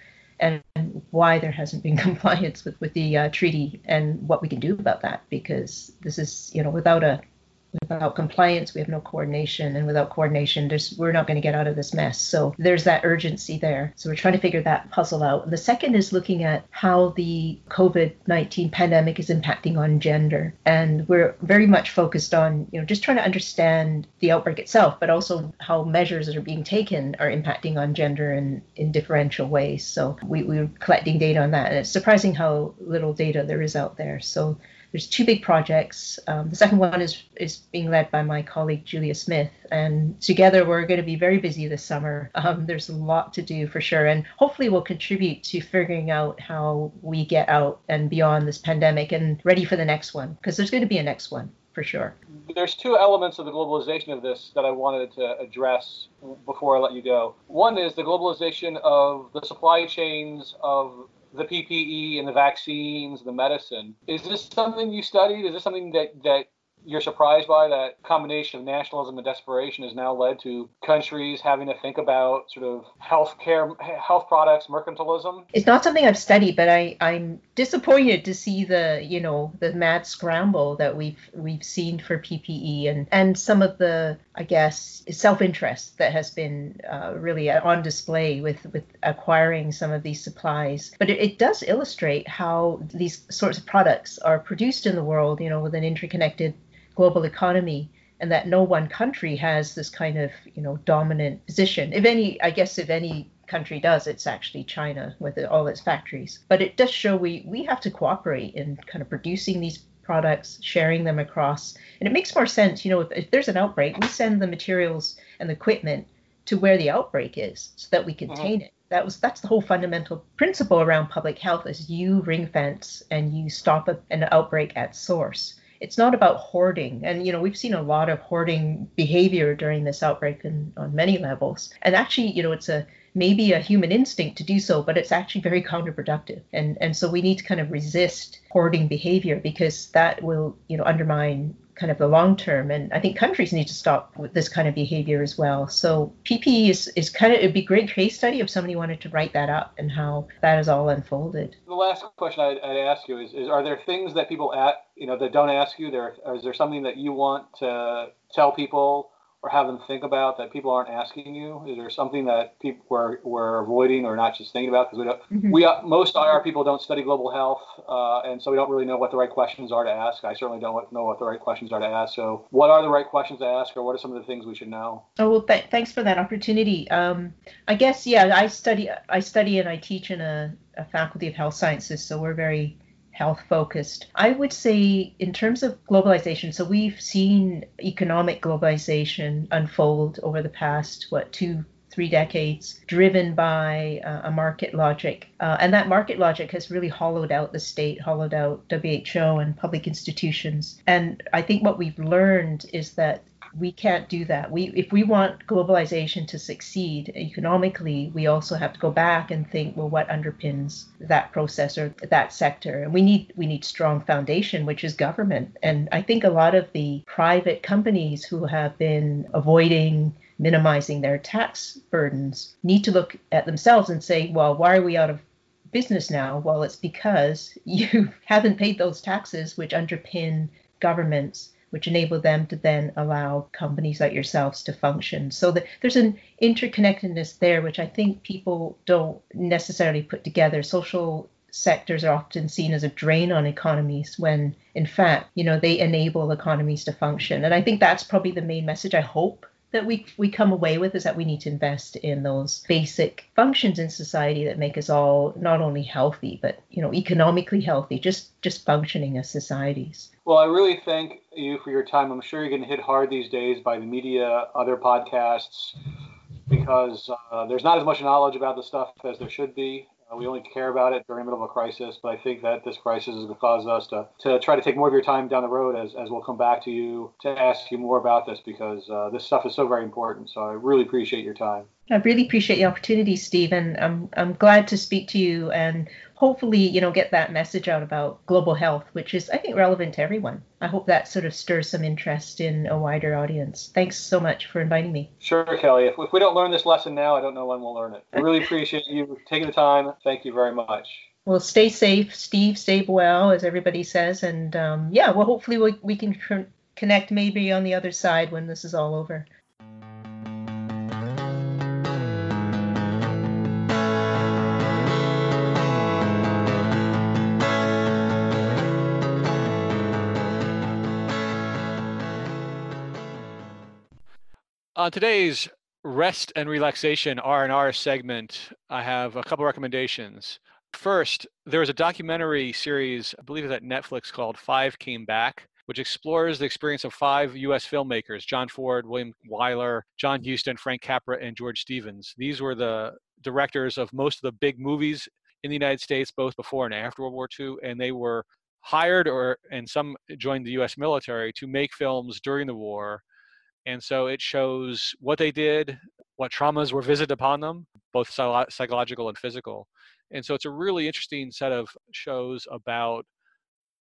why there hasn't been compliance with, with the uh, treaty and what we can do about that because this is you know without a without compliance we have no coordination and without coordination we're not going to get out of this mess. So there's that urgency there. So we're trying to figure that puzzle out. The second is looking at how the covid-19 pandemic is impacting on gender. And we're very much focused on you know just trying to understand the outbreak itself but also how measures that are being taken are impacting on gender in in differential ways. So we, we're collecting data on that and it's surprising how little data there is out there. So there's two big projects. Um, the second one is is being led by my colleague Julia Smith, and together we're going to be very busy this summer. Um, there's a lot to do for sure, and hopefully we'll contribute to figuring out how we get out and beyond this pandemic and ready for the next one, because there's going to be a next one for sure. There's two elements of the globalization of this that I wanted to address before I let you go. One is the globalization of the supply chains of the PPE and the vaccines, the medicine. Is this something you studied? Is this something that, that you're surprised by that combination of nationalism and desperation has now led to countries having to think about sort of healthcare, health products, mercantilism? It's not something I've studied, but I, I'm disappointed to see the, you know, the mad scramble that we've we've seen for PPE and and some of the, I guess, self-interest that has been uh, really on display with with acquiring some of these supplies. But it, it does illustrate how these sorts of products are produced in the world, you know, with an interconnected global economy and that no one country has this kind of you know dominant position. If any i guess if any country does it's actually china with all its factories. But it does show we we have to cooperate in kind of producing these products sharing them across. And it makes more sense you know if, if there's an outbreak we send the materials and the equipment to where the outbreak is so that we contain mm-hmm. it. That was that's the whole fundamental principle around public health is you ring fence and you stop a, an outbreak at source it's not about hoarding. And, you know, we've seen a lot of hoarding behavior during this outbreak and on many levels. And actually, you know, it's a maybe a human instinct to do so, but it's actually very counterproductive. And and so we need to kind of resist hoarding behavior because that will, you know, undermine kind of the long term. And I think countries need to stop with this kind of behavior as well. So PPE is, is kind of, it'd be a great case study if somebody wanted to write that up and how that is all unfolded. The last question I'd, I'd ask you is, is, are there things that people at, you know, that don't ask you there? Is there something that you want to tell people or have them think about that people aren't asking you? Is there something that people were, were avoiding or not just thinking about? Because we don't, mm-hmm. we uh, most IR people don't study global health, uh, and so we don't really know what the right questions are to ask. I certainly don't know what the right questions are to ask. So, what are the right questions to ask, or what are some of the things we should know? Oh well, th- thanks for that opportunity. Um, I guess yeah, I study, I study, and I teach in a, a faculty of health sciences, so we're very health focused. I would say, in terms of globalization, so we've seen economic globalization unfold over the past, what, two, three decades, driven by uh, a market logic. Uh, and that market logic has really hollowed out the state, hollowed out WHO and public institutions. And I think what we've learned is that we can't do that. We, if we want globalization to succeed economically, we also have to go back and think, well, what underpins that process or that sector? And we need we need strong foundation, which is government. And I think a lot of the private companies who have been avoiding minimizing their tax burdens need to look at themselves and say, well, why are we out of business now? Well, it's because you haven't paid those taxes which underpin governments which enable them to then allow companies like yourselves to function. So that there's an interconnectedness there, which I think people don't necessarily put together. Social sectors are often seen as a drain on economies when in fact you know they enable economies to function and i think that's probably the main message i hope that we we come away with is that we need to invest in those basic functions in society that make us all not only healthy but you know economically healthy just just functioning as societies. Well i really thank you for your time. I'm sure you're getting hit hard these days by the media other podcasts because uh, there's not as much knowledge about the stuff as there should be we only care about it during the middle of a crisis, but I think that this crisis is going to cause us to, to try to take more of your time down the road as, as we'll come back to you to ask you more about this because uh, this stuff is so very important. So I really appreciate your time. I really appreciate the opportunity, Stephen. I'm I'm glad to speak to you and hopefully, you know, get that message out about global health, which is I think relevant to everyone. I hope that sort of stirs some interest in a wider audience. Thanks so much for inviting me. Sure, Kelley. If, if we don't learn this lesson now, I don't know when we'll learn it. I really appreciate you taking the time. Thank you very much. Well, stay safe, Steve. Stay well, as everybody says, and um, yeah, well, hopefully we, we can tr- connect maybe on the other side when this is all over. On today's rest and relaxation R&R segment, I have a couple recommendations. First, there is a documentary series, I believe it's at Netflix called Five Came Back, which explores the experience of five U.S. filmmakers John Ford, William Wyler, John Huston, Frank Capra, and George Stevens. These were the directors of most of the big movies in the United States, both before and after World War II, and they were hired or and some joined the U.S. military to make films during the war and so it shows what they did, what traumas were visited upon them, both psychological and physical. And so it's a really interesting set of shows about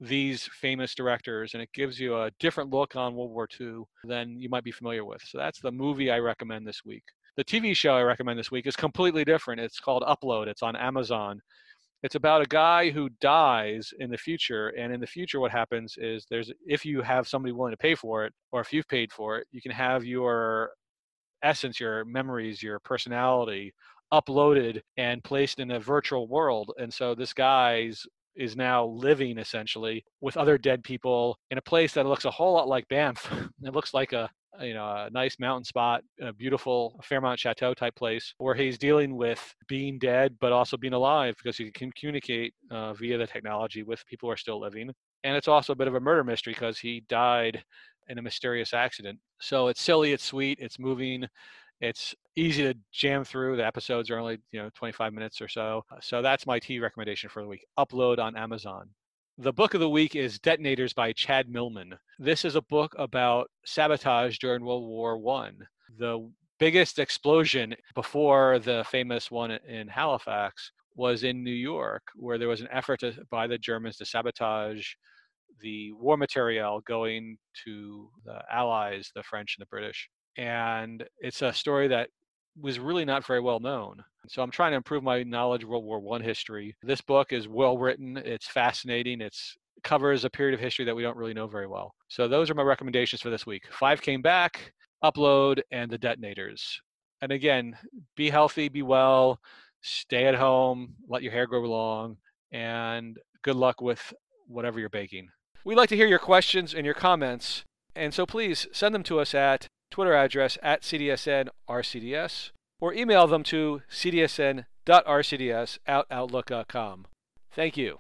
these famous directors, and it gives you a different look on World War II than you might be familiar with. So that's the movie I recommend this week. The TV show I recommend this week is completely different. It's called Upload, it's on Amazon. It's about a guy who dies in the future, and in the future, what happens is there's if you have somebody willing to pay for it, or if you've paid for it, you can have your essence, your memories, your personality uploaded and placed in a virtual world. And so this guy's is now living essentially with other dead people in a place that looks a whole lot like Banff. it looks like a you know a nice mountain spot a beautiful fairmont chateau type place where he's dealing with being dead but also being alive because he can communicate uh, via the technology with people who are still living and it's also a bit of a murder mystery because he died in a mysterious accident so it's silly it's sweet it's moving it's easy to jam through the episodes are only you know 25 minutes or so uh, so that's my tea recommendation for the week upload on amazon the book of the week is Detonators by Chad Millman. This is a book about sabotage during World War One. The biggest explosion before the famous one in Halifax was in New York, where there was an effort to, by the Germans to sabotage the war material going to the Allies, the French and the British. And it's a story that was really not very well known. So I'm trying to improve my knowledge of World War One history. This book is well written. It's fascinating. It's covers a period of history that we don't really know very well. So those are my recommendations for this week. Five came back, upload, and the detonators. And again, be healthy, be well, stay at home, let your hair grow long, and good luck with whatever you're baking. We'd like to hear your questions and your comments, and so please send them to us at Twitter address at CDSNRCDS or email them to cdsn.rcds at outlook.com. Thank you.